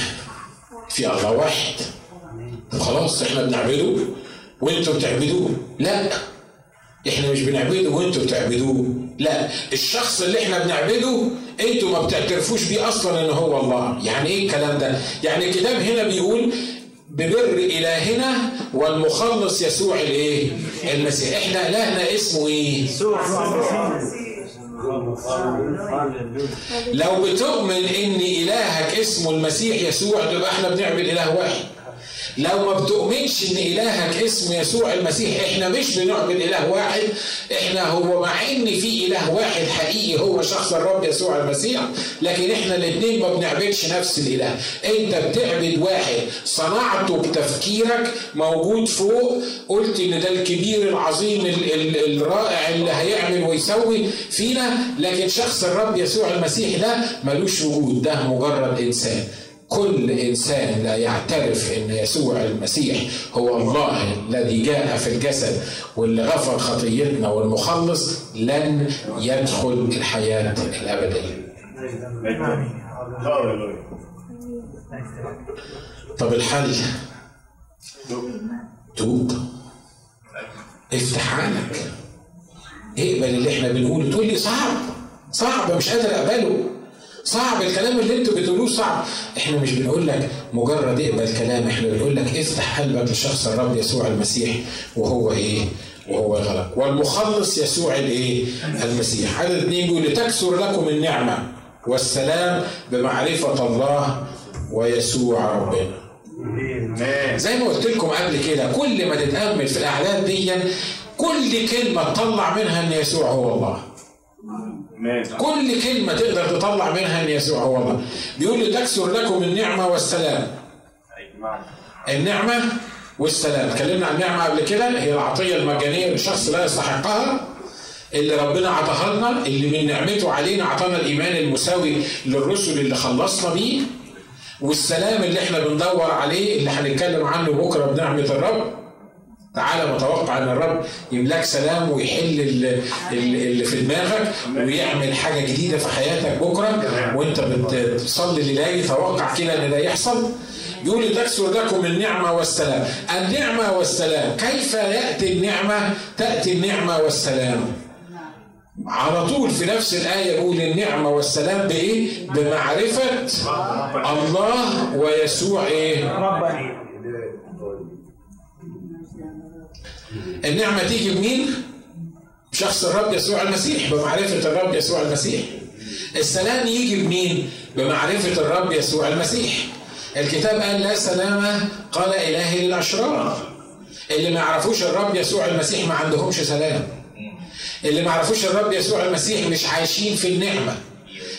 في الله واحد. خلاص إحنا بنعبده وأنتوا بتعبدوه؟ لا. إحنا مش بنعبده وأنتوا بتعبدوه؟ لا. الشخص اللي إحنا بنعبده أنتوا ما بتعترفوش بيه أصلا إن هو الله. يعني إيه الكلام ده؟ يعني الكتاب هنا بيقول ببر إلهنا والمخلص يسوع الايه؟ المسيح، إحنا إلهنا اسمه إيه؟ لو بتؤمن إن إلهك اسمه المسيح يسوع تبقى إحنا بنعبد إله واحد. لو ما بتؤمنش إن إلهك اسمه يسوع المسيح إحنا مش بنعبد إله واحد إحنا هو مع إن في إله واحد حقيقي هو شخص الرب يسوع المسيح لكن إحنا الاثنين ما بنعبدش نفس الإله. أنت بتعبد واحد صنعته بتفكيرك موجود فوق قلت إن ده الكبير العظيم الرائع اللي هيعمل ويسوي فينا لكن شخص الرب يسوع المسيح ده ملوش وجود ده مجرد إنسان. كل إنسان لا يعترف إن يسوع المسيح هو الله الذي جاء في الجسد واللي غفر خطيتنا والمخلص لن يدخل الحياة الأبدية. طب الحل؟ توب. افتح عقلك اقبل اللي إحنا بنقوله. تقول لي صعب. صعب مش قادر أقبله. صعب الكلام اللي أنتوا بتقولوه صعب. إحنا مش بنقول لك مجرد اقبل كلام إحنا بنقول لك افتح قلبك لشخص الرب يسوع المسيح وهو إيه؟ وهو غلق والمخلص يسوع الايه؟ المسيح. عدد اثنين بيقول لتكثر لكم النعمة والسلام بمعرفة الله ويسوع ربنا. زي ما قلت لكم قبل كده كل ما تتأمل في الاعداد دي كل كلمة تطلع منها إن يسوع هو الله. كل كلمة تقدر تطلع منها أن يسوع هو الله. بيقول لي تكثر لكم النعمة والسلام. النعمة والسلام. اتكلمنا عن النعمة قبل كده هي العطية المجانية لشخص لا يستحقها اللي ربنا عطاها لنا اللي من نعمته علينا عطانا الإيمان المساوي للرسل اللي خلصنا بيه والسلام اللي إحنا بندور عليه اللي هنتكلم عنه بكرة بنعمة الرب. تعالى متوقع إن الرب يملاك سلام ويحل اللي في دماغك ويعمل حاجة جديدة في حياتك بكرة. وأنت بتصلي لله. توقع كده إن ده يحصل. يقول تكثر لكم النعمه والسلام. النعمة والسلام. كيف يأتي النعمة؟ تأتي النعمة والسلام. على طول في نفس الآية يقول النعمة والسلام بإيه؟ بمعرفة الله ويسوع إيه؟ ربنا. النعمة تيجي بمين؟ شخص الرب يسوع المسيح بمعرفة الرب يسوع المسيح السلام يجي بمين؟ بمعرفة الرب يسوع المسيح الكتاب قال لا سلامة قال إلهي للأشرار اللي ما يعرفوش الرب يسوع المسيح ما عندهمش سلام اللي ما يعرفوش الرب يسوع المسيح مش عايشين في النعمة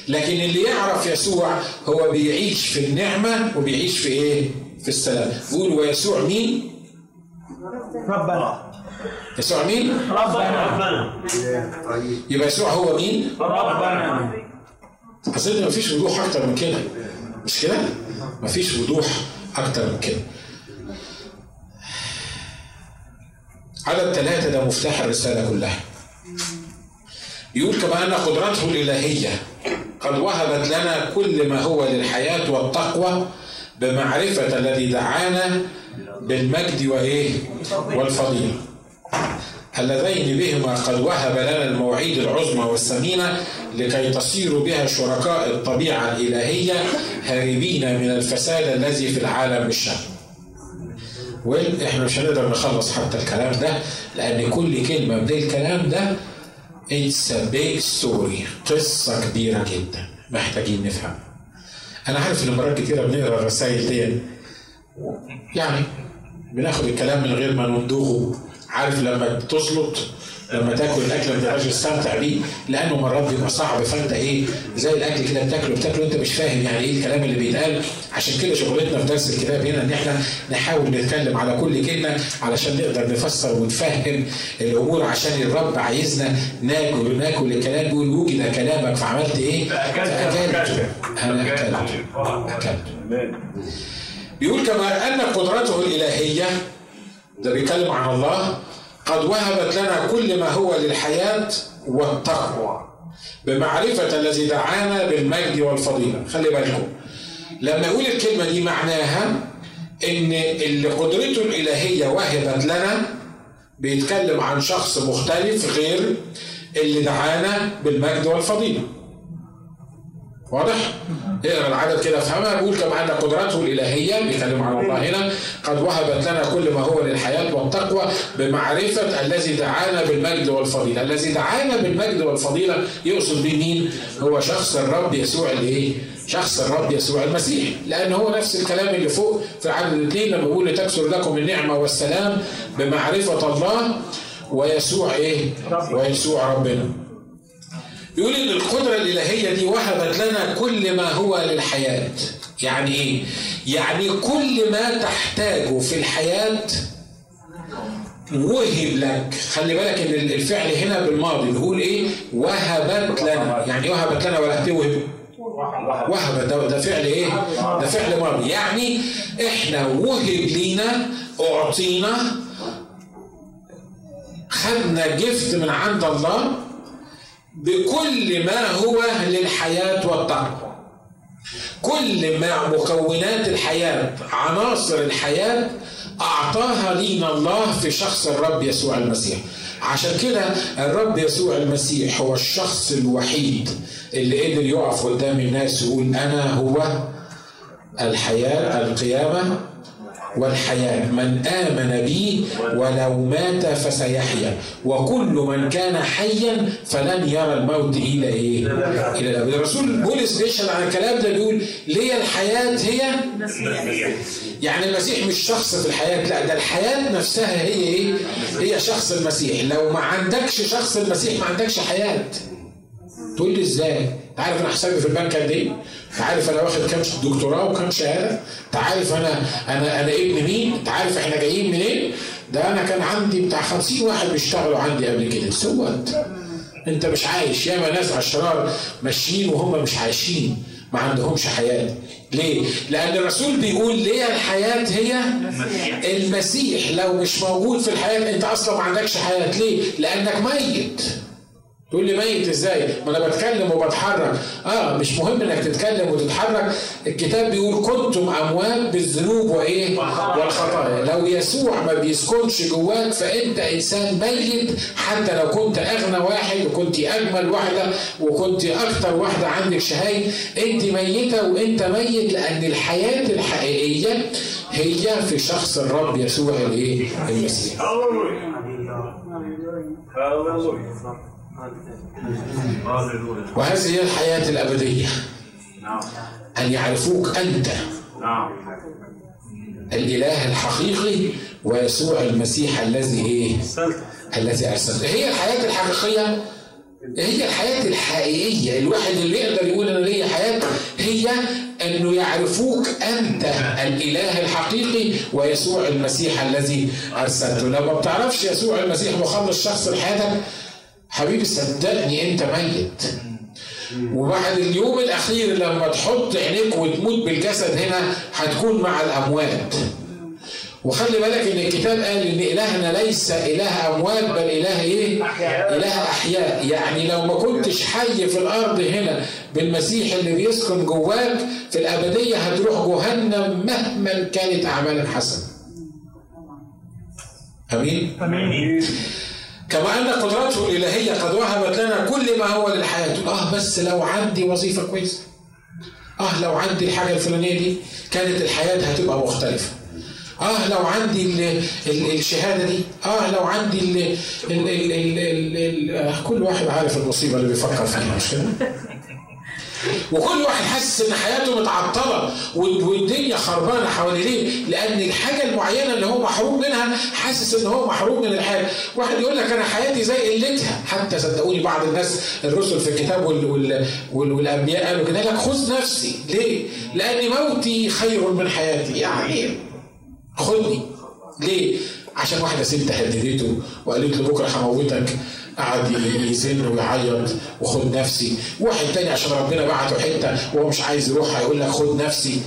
لكن اللي يعرف يسوع هو بيعيش في النعمة وبيعيش في إيه؟ في السلام بيقول ويسوع مين؟ ربنا. يسوع مين؟ ربنا. يبقى يسوع هو مين؟ ربنا. ان مفيش وضوح أكتر من كده. مش كده؟ مفيش وضوح أكتر من كده. عدد ثلاثة ده مفتاح الرسالة كلها. يقول كما أن قدرته الإلهية قد وهبت لنا كل ما هو للحياة والتقوى بمعرفة الذي دعانا بالمجد وإيه؟ والفضيلة. اللذين بهما قد وهب لنا المواعيد العظمى والثمينة لكي تصيروا بها شركاء الطبيعة الإلهية هاربين من الفساد الذي في العالم بالشر وإحنا مش هنقدر نخلص حتى الكلام ده لأن كل كلمة من الكلام ده a big story قصة كبيرة جدا محتاجين نفهم أنا عارف إن مرات كتيرة بنقرأ الرسائل دي. يعني بناخد الكلام من غير ما نندوغه عارف لما تسلط لما تاكل الاكل ما تبقاش تستمتع بيه لأنه مرات بيبقى صعب. فأنت إيه زي الأكل كده بتاكله بتاكله انت مش فاهم يعني إيه الكلام اللي بيتقال. عشان كده شغلتنا في درس الكتاب هنا إن إحنا نحاول نتكلم على كل كلمة علشان نقدر نفسر ونفهم الأمور عشان الرب عايزنا ناكل ناكل الكلام بيقول وجد كلامك فعملت إيه؟ فأكلت أنا أكلت. أكلت. بيقول كما أن قدرته الإلهية ده بيتكلم عن الله قد وهبت لنا كل ما هو للحياة والتقوى بمعرفة الذي دعانا بالمجد والفضيلة. خلي بالكم لما يقول الكلمة دي معناها إن اللي قدرته الإلهية وهبت لنا بيتكلم عن شخص مختلف غير اللي دعانا بالمجد والفضيلة. واضح؟ اقرا العدد كده أفهمها بيقول كما أن قدرته الإلهية بيتكلم عن الله هنا قد وهبت لنا كل ما هو للحياة والتقوى بمعرفة الذي دعانا بالمجد والفضيلة، الذي دعانا بالمجد والفضيلة يقصد به مين؟ هو شخص الرب يسوع الإيه؟ شخص الرب يسوع المسيح، لأن هو نفس الكلام اللي فوق في عدد الاثنين لما بيقول لتكثر لكم النعمة والسلام بمعرفة الله ويسوع إيه؟ ويسوع ربنا. يقول إن القدرة الإلهية دي وهبت لنا كل ما هو للحياة. يعني إيه؟ يعني كل ما تحتاجه في الحياة وهب لك. خلي بالك إن الفعل هنا بالماضي بيقول إيه؟ وهبت لنا. يعني وهبت لنا ولا هتوهب وهب؟ ده, ده فعل إيه؟ ده فعل ماضي. يعني إحنا وهب لينا أعطينا خدنا جفت من عند الله بكل ما هو للحياة والتقوى. كل ما مكونات الحياة عناصر الحياة أعطاها لينا الله في شخص الرب يسوع المسيح. عشان كده الرب يسوع المسيح هو الشخص الوحيد اللي قدر يقف قدام الناس ويقول أنا هو الحياة القيامة والحياة من آمن بي ولو مات فسيحيا وكل من كان حيا فلن يرى الموت إلى إيه؟ إلى الأبد الرسول بولس بيشهد عن الكلام ده بيقول ليه الحياة هي يعني المسيح مش شخص في الحياة لا ده الحياة نفسها هي إيه؟ هي شخص المسيح لو ما عندكش شخص المسيح ما عندكش حياة تقول لي إزاي؟ انت عارف أنا حسابي في البنك قد إيه؟ انت عارف أنا واخد كام دكتوراه وكام شهاده؟ انت عارف أنا أنا أنا ابن مين؟ انت عارف إحنا جايين منين؟ ده أنا كان عندي بتاع 50 واحد بيشتغلوا عندي قبل كده سوت انت مش عايش ياما ناس اشرار ماشيين وهم مش عايشين ما عندهمش حياة ليه؟ لأن الرسول بيقول ليه الحياة هي المسيح لو مش موجود في الحياة أنت أصلا ما عندكش حياة ليه؟ لأنك ميت تقول لي ميت إزاي؟ ما أنا بتكلم وبتحرك، آه مش مهم إنك تتكلم وتتحرك، الكتاب بيقول كنتم اموات بالذنوب وإيه؟ والخطايا، لو يسوع ما بيسكنش جواك فأنت إنسان ميت حتى لو كنت أغنى واحد وكنت أجمل واحدة وكنت أكثر واحدة عندك شهايد، أنت ميتة وأنت ميت لأن الحياة الحقيقية هي في شخص الرب يسوع الإيه؟ المسيح. وهذه هي الحياة الأبدية. أن يعرفوك أنت. الإله الحقيقي ويسوع المسيح الذي إيه؟ الذي أرسلته. هي الحياة الحقيقية. هي الحياة الحقيقية. الواحد اللي يقدر يقول أنا ليا حياة هي أنه يعرفوك أنت. الإله الحقيقي ويسوع المسيح الذي أرسلته. لو ما بتعرفش يسوع المسيح مخلص شخص لحياتك حبيبي صدقني انت ميت وبعد اليوم الأخير لما تحط عينيك وتموت بالجسد هنا هتكون مع الأموات وخلي بالك إن الكتاب قال إن إلهنا ليس إله أموات بل إله إيه؟ إله أحياء يعني لو ما كنتش حي في الأرض هنا بالمسيح اللي بيسكن جواك في الأبدية هتروح جهنم مهما كانت أعمالك حسنة. أمين؟ أمين كما أن قدرته الإلهية قد وهبت لنا كل ما هو للحياة. آه بس لو عندي وظيفة كويسة. آه لو عندي الحاجة الفلانية دي كانت الحياة هتبقى مختلفة. آه لو عندي ال ال الشهادة دي. آه لو عندي ال ال ال ال ال ال كل واحد عارف المصيبه اللي بيفكر فيها مش كده؟ وكل واحد حاسس إن حياته متعطلة والدنيا خربانة حواليه لأن الحاجة المعينة اللي هو محروم منها حاسس إن هو محروم من الحياة. واحد يقول لك أنا حياتي زي قلتها. حتى صدقوني بعض الناس الرسل في الكتاب وال وال وال والأنبياء قالوا كده. لك خذ نفسي. ليه؟ لأن موتي خير من حياتي. يعني خدني. ليه؟ عشان واحدة ست هددته وقالت له بكرة هموتك. قعد يزن ويعيط وخد نفسي. واحد تاني عشان ربنا بعته حتة وهو مش عايز يروح هيقول لك خد نفسي.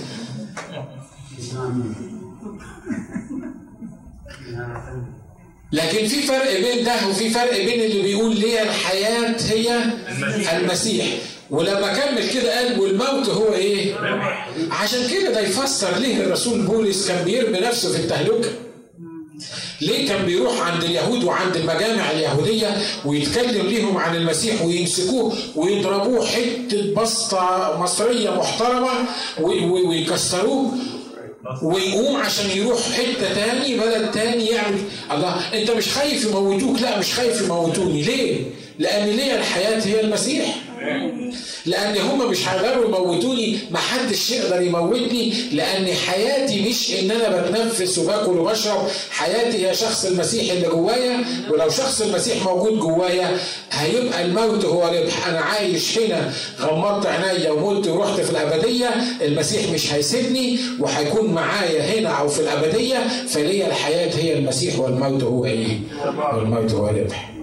لكن في فرق بين ده وفي فرق بين اللي بيقول ليه الحياة هي المسيح. ولما كمل كده قال والموت هو إيه؟ عشان كده ده يفسر ليه الرسول بولس كان بيرمي نفسه في التهلكة. ليه كان بيروح عند اليهود وعند المجامع اليهودية ويتكلم ليهم عن المسيح ويمسكوه ويضربوه حتة بسطة مصرية محترمة ويكسروه ويقوم عشان يروح حتة تاني بلد تاني يعمل الله أنت مش خايف يموتوك؟ لا مش خايف يموتوني. ليه؟ لأن ليه الحياة هي المسيح. لأن هم مش هيقدروا يموتوني ما حدش يقدر يموتني لأن حياتي مش إن أنا بتنفس وباكل وبشرب. حياتي هي شخص المسيح اللي جوايا ولو شخص المسيح موجود جوايا هيبقى الموت هو ربح. أنا عايش هنا غمضت عينيا ومت ورحت في الأبدية. المسيح مش هيسيبني وهيكون معايا هنا أو في الأبدية. فليا الحياة هي المسيح والموت هو إيه؟ والموت هو ربح.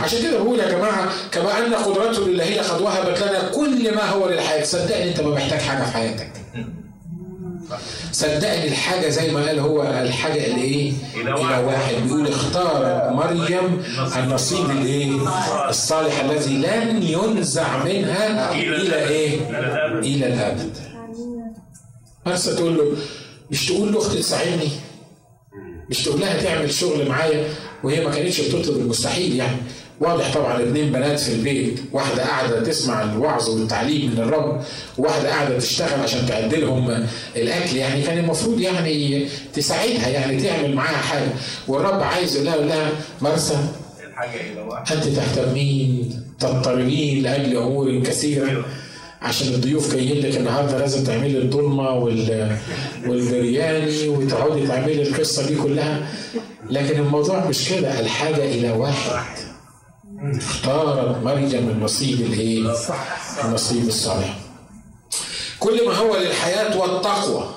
عشان كده بقول يا جماعة كما أن قدرته الالهيه قد وهبت لنا كل ما هو للحياة صدقني أنت ما محتاج حاجة في حياتك صدقني الحاجة زي ما قال هو الحاجة اللي إيه؟ إلى واحد بيقول اختار مريم النصيب الإيه؟ الصالح الذي لن ينزع منها إلى إيه؟ إلى الأبد. بس تقول له مش تقول له أختي تساعدني مش تقول لها تعمل شغل معايا وهي ما كانتش بتطلب المستحيل يعني. واضح طبعا اثنين بنات في البيت واحدة قاعدة تسمع الوعظ والتعليم من الرب وواحدة قاعدة تشتغل عشان تعد لهم الأكل يعني. كان المفروض يعني تساعدها يعني تعمل معاها حاجة. والرب عايز يقول لها يقول لها مرسى أنت تهتمين تضطربين لأجل أمور كثيرة. عشان الضيوف جايين لك النهارده لازم تعملي الضلمة وال والبرياني وتقعدي تعملي القصة دي كلها لكن الموضوع مش كده الحاجة إلى واحد اختارت مريم النصيب الإيه؟ النصيب الصالح. كل ما هو للحياة والتقوى.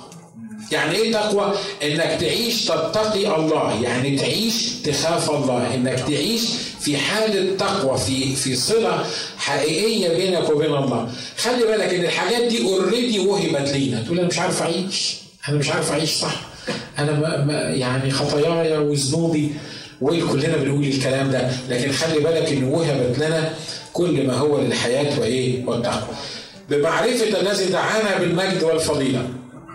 يعني إيه تقوى؟ إنك تعيش تتقي الله، يعني تعيش تخاف الله، إنك تعيش في حالة تقوى في في صلة حقيقية بينك وبين الله. خلي بالك إن الحاجات دي اوريدي وهبت لينا، تقول أنا مش عارف أعيش، أنا مش عارف أعيش صح. أنا ما يعني خطاياي وذنوبي وكلنا بنقول الكلام ده. لكن خلي بالك إن وهبت لنا كل ما هو للحياة وإيه؟ والتقوى. بمعرفة الذي دعانا بالمجد والفضيلة.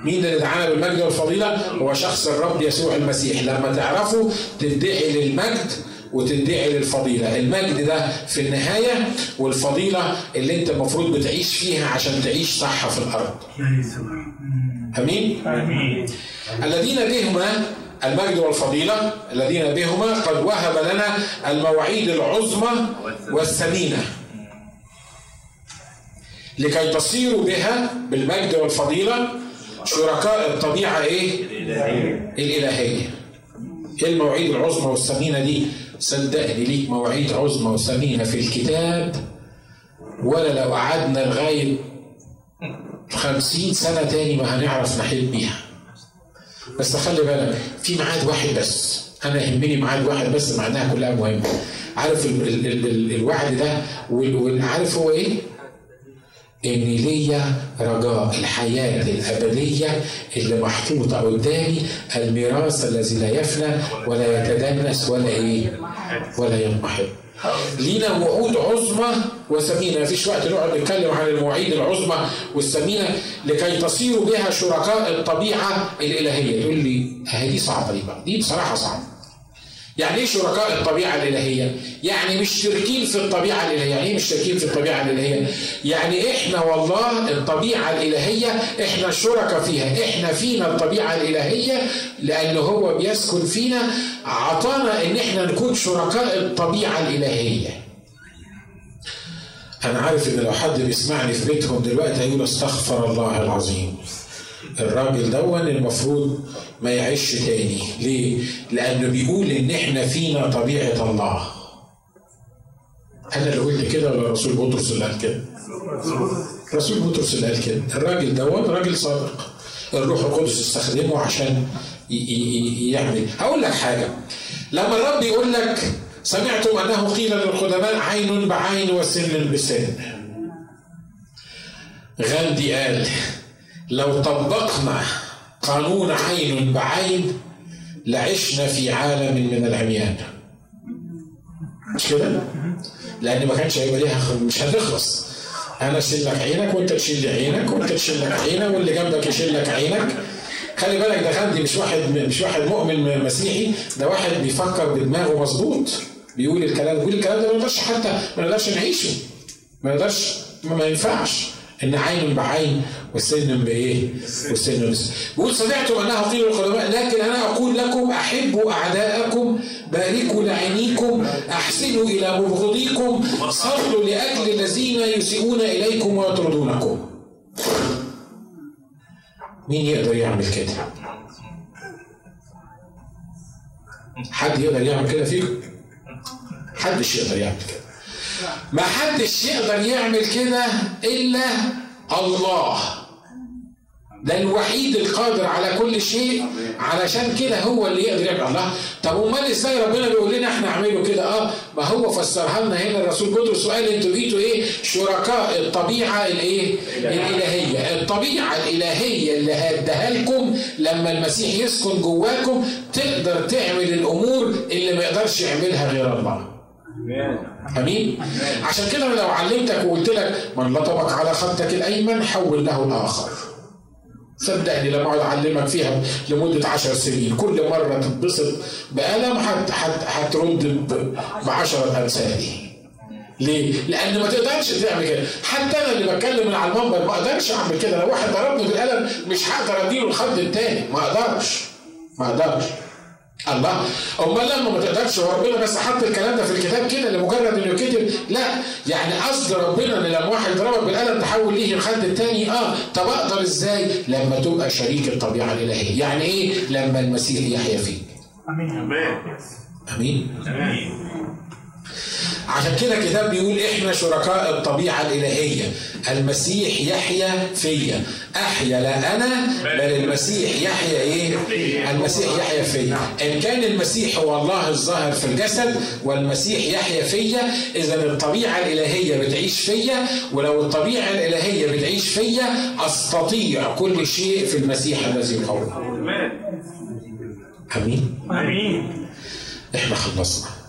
مين اللي دعانا بالمجد والفضيلة؟ هو شخص الرب يسوع المسيح. لما تعرفه تدعي للمجد وتدعي للفضيلة المجد ده في النهاية والفضيلة اللي انت المفروض بتعيش فيها عشان تعيش صح في الأرض أمين؟ أمين الذين بهما المجد والفضيلة الذين بهما قد وهب لنا المواعيد العظمى والثمينة لكي تصيروا بها بالمجد والفضيلة شركاء الطبيعة إيه؟ الإلهية. إيه المواعيد العظمى والثمينة دي؟ صدقني ليك مواعيد عظمى وثمينة في الكتاب ولا لو قعدنا لغاية خمسين سنة تاني ما هنعرف نحل بيها. بس خلي بالك في ميعاد واحد بس أنا يهمني ميعاد واحد بس معناها كلها مهمة عارف ال ال ال الوعد ده وعارف هو إيه؟ إن ليا رجاء الحياة الأبدية اللي محطوطة قدامي الميراث الذي لا يفنى ولا يتدنس ولا إيه؟ ولا ينمحط. لينا وعود عظمى وثمينة، مفيش وقت نقعد نتكلم عن المواعيد العظمى والثمينة لكي تصيروا بها شركاء الطبيعة الإلهية، تقول لي دي صعبة دي بقى، دي بصراحة صعبة. يعني إيه شركاء الطبيعة الإلهية؟ يعني مشتركين في الطبيعة الإلهية، يعني إيه مشتركين في الطبيعة الإلهية؟ يعني إحنا والله الطبيعة الإلهية إحنا شركاء فيها، إحنا فينا الطبيعة الإلهية لأن هو بيسكن فينا عطانا إن إحنا نكون شركاء الطبيعة الإلهية. أنا عارف إن لو حد بيسمعني في بيتهم دلوقتي هيقول أستغفر الله العظيم. الراجل دون المفروض ما يعيش تاني. ليه؟ لأنه بيقول إن إحنا فينا طبيعة الله. أنا اللي قلت كده ولا رسول بطرس اللي قال كده؟ رسول بطرس اللي قال كده. الراجل دوت راجل صادق. الروح القدس استخدمه عشان يعمل. هقول لك حاجة. لما الرب يقول لك سمعتم أنه قيل للقدماء عين بعين وسن بسن غاندي قال لو طبقنا قانون عين بعين لعشنا في عالم من العميان. مش كده؟ لأن ما كانش هيبقى ليها مش هتخلص. أنا أشيل لك عينك وأنت تشيل لي عينك وأنت تشيل لك عينك واللي جنبك يشيل لك عينك. خلي بالك ده غاندي مش واحد مش واحد مؤمن مسيحي ده واحد بيفكر بدماغه مظبوط. بيقول الكلام بيقول الكلام ده ما نقدرش حتى ما نقدرش نعيشه. ما نقدرش ما ينفعش. إن عين بعين وسن بإيه؟ وسن بس بيقول سمعتم أنها قيل القدماء لكن أنا أقول لكم أحبوا أعداءكم باركوا لعينيكم أحسنوا إلى مبغضيكم صلوا لأجل الذين يسيئون إليكم ويطردونكم. مين يقدر يعمل كده؟ حد يقدر يعمل كده فيكم؟ حدش يقدر يعمل كده. ما حدش يقدر يعمل كده إلا الله. ده الوحيد القادر على كل شيء علشان كده هو اللي يقدر يعمل الله. طب امال إزاي ربنا بيقول لنا إحنا اعملوا كده؟ آه ما هو فسرها لنا هنا الرسول بطرس وقال أنتوا بقيتوا إيه؟ شركاء الطبيعة الإيه؟ الإلهية. الطبيعة الإلهية اللي هديها لكم لما المسيح يسكن جواكم تقدر تعمل الأمور اللي ما يقدرش يعملها غير الله. أمين. عشان كده لو علمتك وقلت لك من لطمك على خدك الأيمن حول له الآخر. صدقني لما أقعد أعلمك فيها لمدة عشر سنين كل مرة تتبسط بقلم هترد ب 10 أمثالي. ليه؟ لأن ما تقدرش تعمل كده، حتى أنا اللي بتكلم من على المنبر ما أقدرش أعمل كده، لو واحد ضربني بالقلم مش هقدر أديله الخد التاني، ما أقدرش. ما أقدرش. الله. امال لما ما تقدرش هو ربنا بس حط الكلام ده في الكتاب كده لمجرد إنه كتب. لا يعني قصد ربنا إن لما واحد يضربك بالقلم تحول ليه الخد الثاني آه طب أقدر إزاي؟ لما تبقى شريك الطبيعة الإلهية. يعني إيه؟ لما المسيح يحيا فيك. آمين. آمين. آمين. عشان كده الكتاب بيقول إحنا شركاء الطبيعة الإلهية. المسيح يحيا فيا. أحيا لا أنا بل المسيح يحيا إيه؟ المسيح يحيا فيا. إن كان المسيح هو الله الظاهر في الجسد والمسيح يحيا فيا إذا الطبيعة الإلهية بتعيش فيا ولو الطبيعة الإلهية بتعيش فيا أستطيع كل شيء في المسيح الذي يقوم. آمين. آمين. إحنا خلصنا.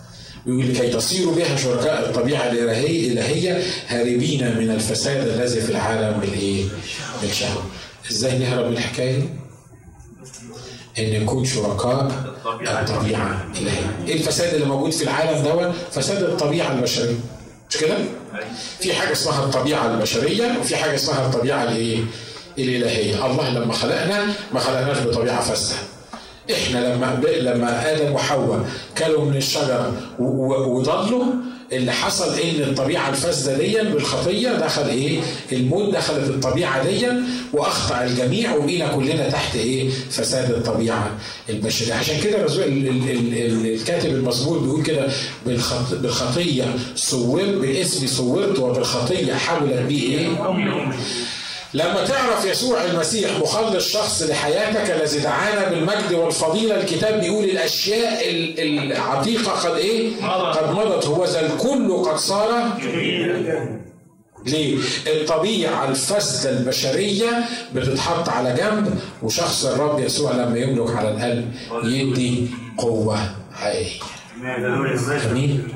يقول لكي تصيروا بها شركاء الطبيعة الإلهية هاربين من الفساد الذي في العالم بالإيه؟ بالشهوة. إزاي نهرب من الحكاية؟ إن نكون شركاء الطبيعة الإلهية. إيه الفساد اللي موجود في العالم دوت؟ فساد الطبيعة البشرية. مش كده؟ في حاجة اسمها الطبيعة البشرية وفي حاجة اسمها الطبيعة الإيه؟ الإلهية. الله لما خلقنا ما خلقناش بطبيعة فاسدة. إحنا لما لما آدم وحواء كلوا من الشجرة وضلوا اللي حصل إن الطبيعة الفاسدة دي بالخطية دخل إيه؟ الموت دخلت الطبيعة دي وأخطأ الجميع وبقينا كلنا تحت إيه؟ فساد الطبيعة البشرية، عشان كده الكاتب المزمور بيقول كده بالخطية صور باسمي صورت وبالخطية حولت بي إيه؟ لما تعرف يسوع المسيح مخلص شخص لحياتك الذي دعانا بالمجد والفضيلة الكتاب بيقول الأشياء العتيقة قد إيه؟ قد مضت هو ذا الكل قد صار ليه؟ الطبيعة الفاسدة البشرية بتتحط على جنب وشخص الرب يسوع لما يملك على القلب يدي قوة حقيقية. امين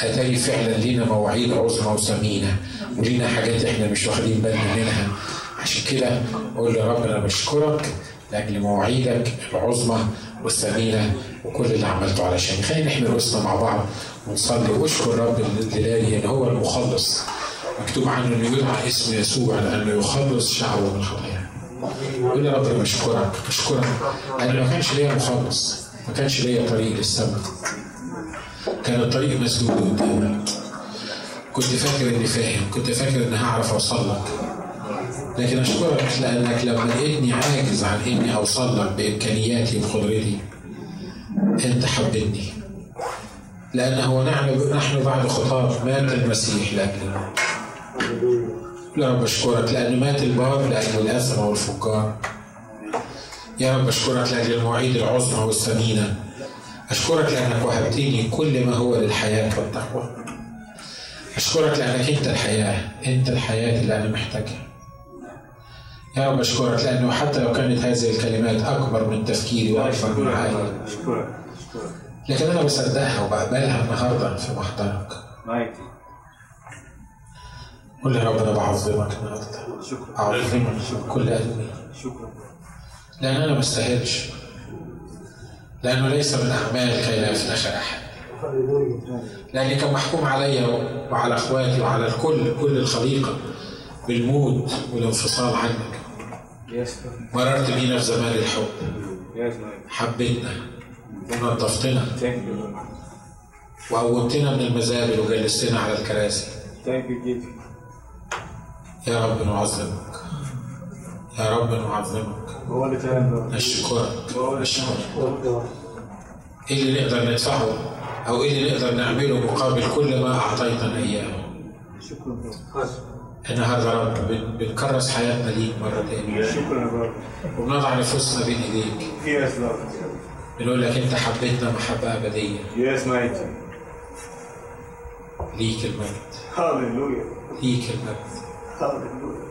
اتاري فعلا لينا مواعيد عظمى وثمينة ولينا حاجات إحنا مش واخدين بالنا منها. عشان كده أقول يا رب أنا بشكرك لأجل مواعيدك العظمى والثمينة وكل اللي عملته علشان خلينا نحمي رؤوسنا مع بعض ونصلي. واشكر رب الدلالي ان هو المخلص. مكتوب عنه إنه يدعى اسم يسوع لأنه يخلص شعبه من الخطايا يقول يا رب أنا بشكرك بشكرك. لأن ما كانش ليا مخلص ما كانش ليا طريق للسماء. كان الطريق مسدود قدامي. كنت فاكر إني فاهم كنت فاكر إني هعرف أوصل لك. لكن أشكرك لأنك لما لقيتني عاجز عن إني أوصل لك بإمكانياتي وقدرتي أنت حبيتني لأنه نحن نحن بعد خطاب مات المسيح لاجلنا يا رب أشكرك لأن مات البار لأجل الاثم والفجار يا رب أشكرك لأجل المواعيد العظمى والثمينه أشكرك لأنك وهبتني كل ما هو للحياة والتقوى. أشكرك لأنك أنت الحياة أنت الحياة اللي أنا محتاجها. يا رب أشكرك لأنه حتى لو كانت هذه الكلمات أكبر من تفكيري وأكبر من عقلي لكن أنا بصدقها وبقبلها النهارده في محضرك. قول يا رب أنا بعظمك النهارده. أعظمك كل قلبي. لأن أنا ما استاهلش. لأنه ليس من أعمال كي لا يفتخر أحد. لأني كان محكوم علي وعلى إخواتي وعلى الكل كل الخليقة بالموت والانفصال عنك. مررت بينا في زمان الحب. حبيتنا. ونظفتنا وقومتنا من المزابل وجلستنا على الكراسي. يا رب نعظمك. يا رب نعظمك. نشكرك نشكرك إيه اللي نقدر ندفعه أو إيه اللي نقدر نعمله مقابل كل ما أعطيتنا إياه. النهارده يا رب. بنكرس حياتنا ليك مره تانية شكرا يا رب. وبنضع نفوسنا بين إيديك. yes بنقول لك أنت حبيتنا محبة أبدية. yes almighty ليك المجد. هاليلويا ليك المجد. هاليلويا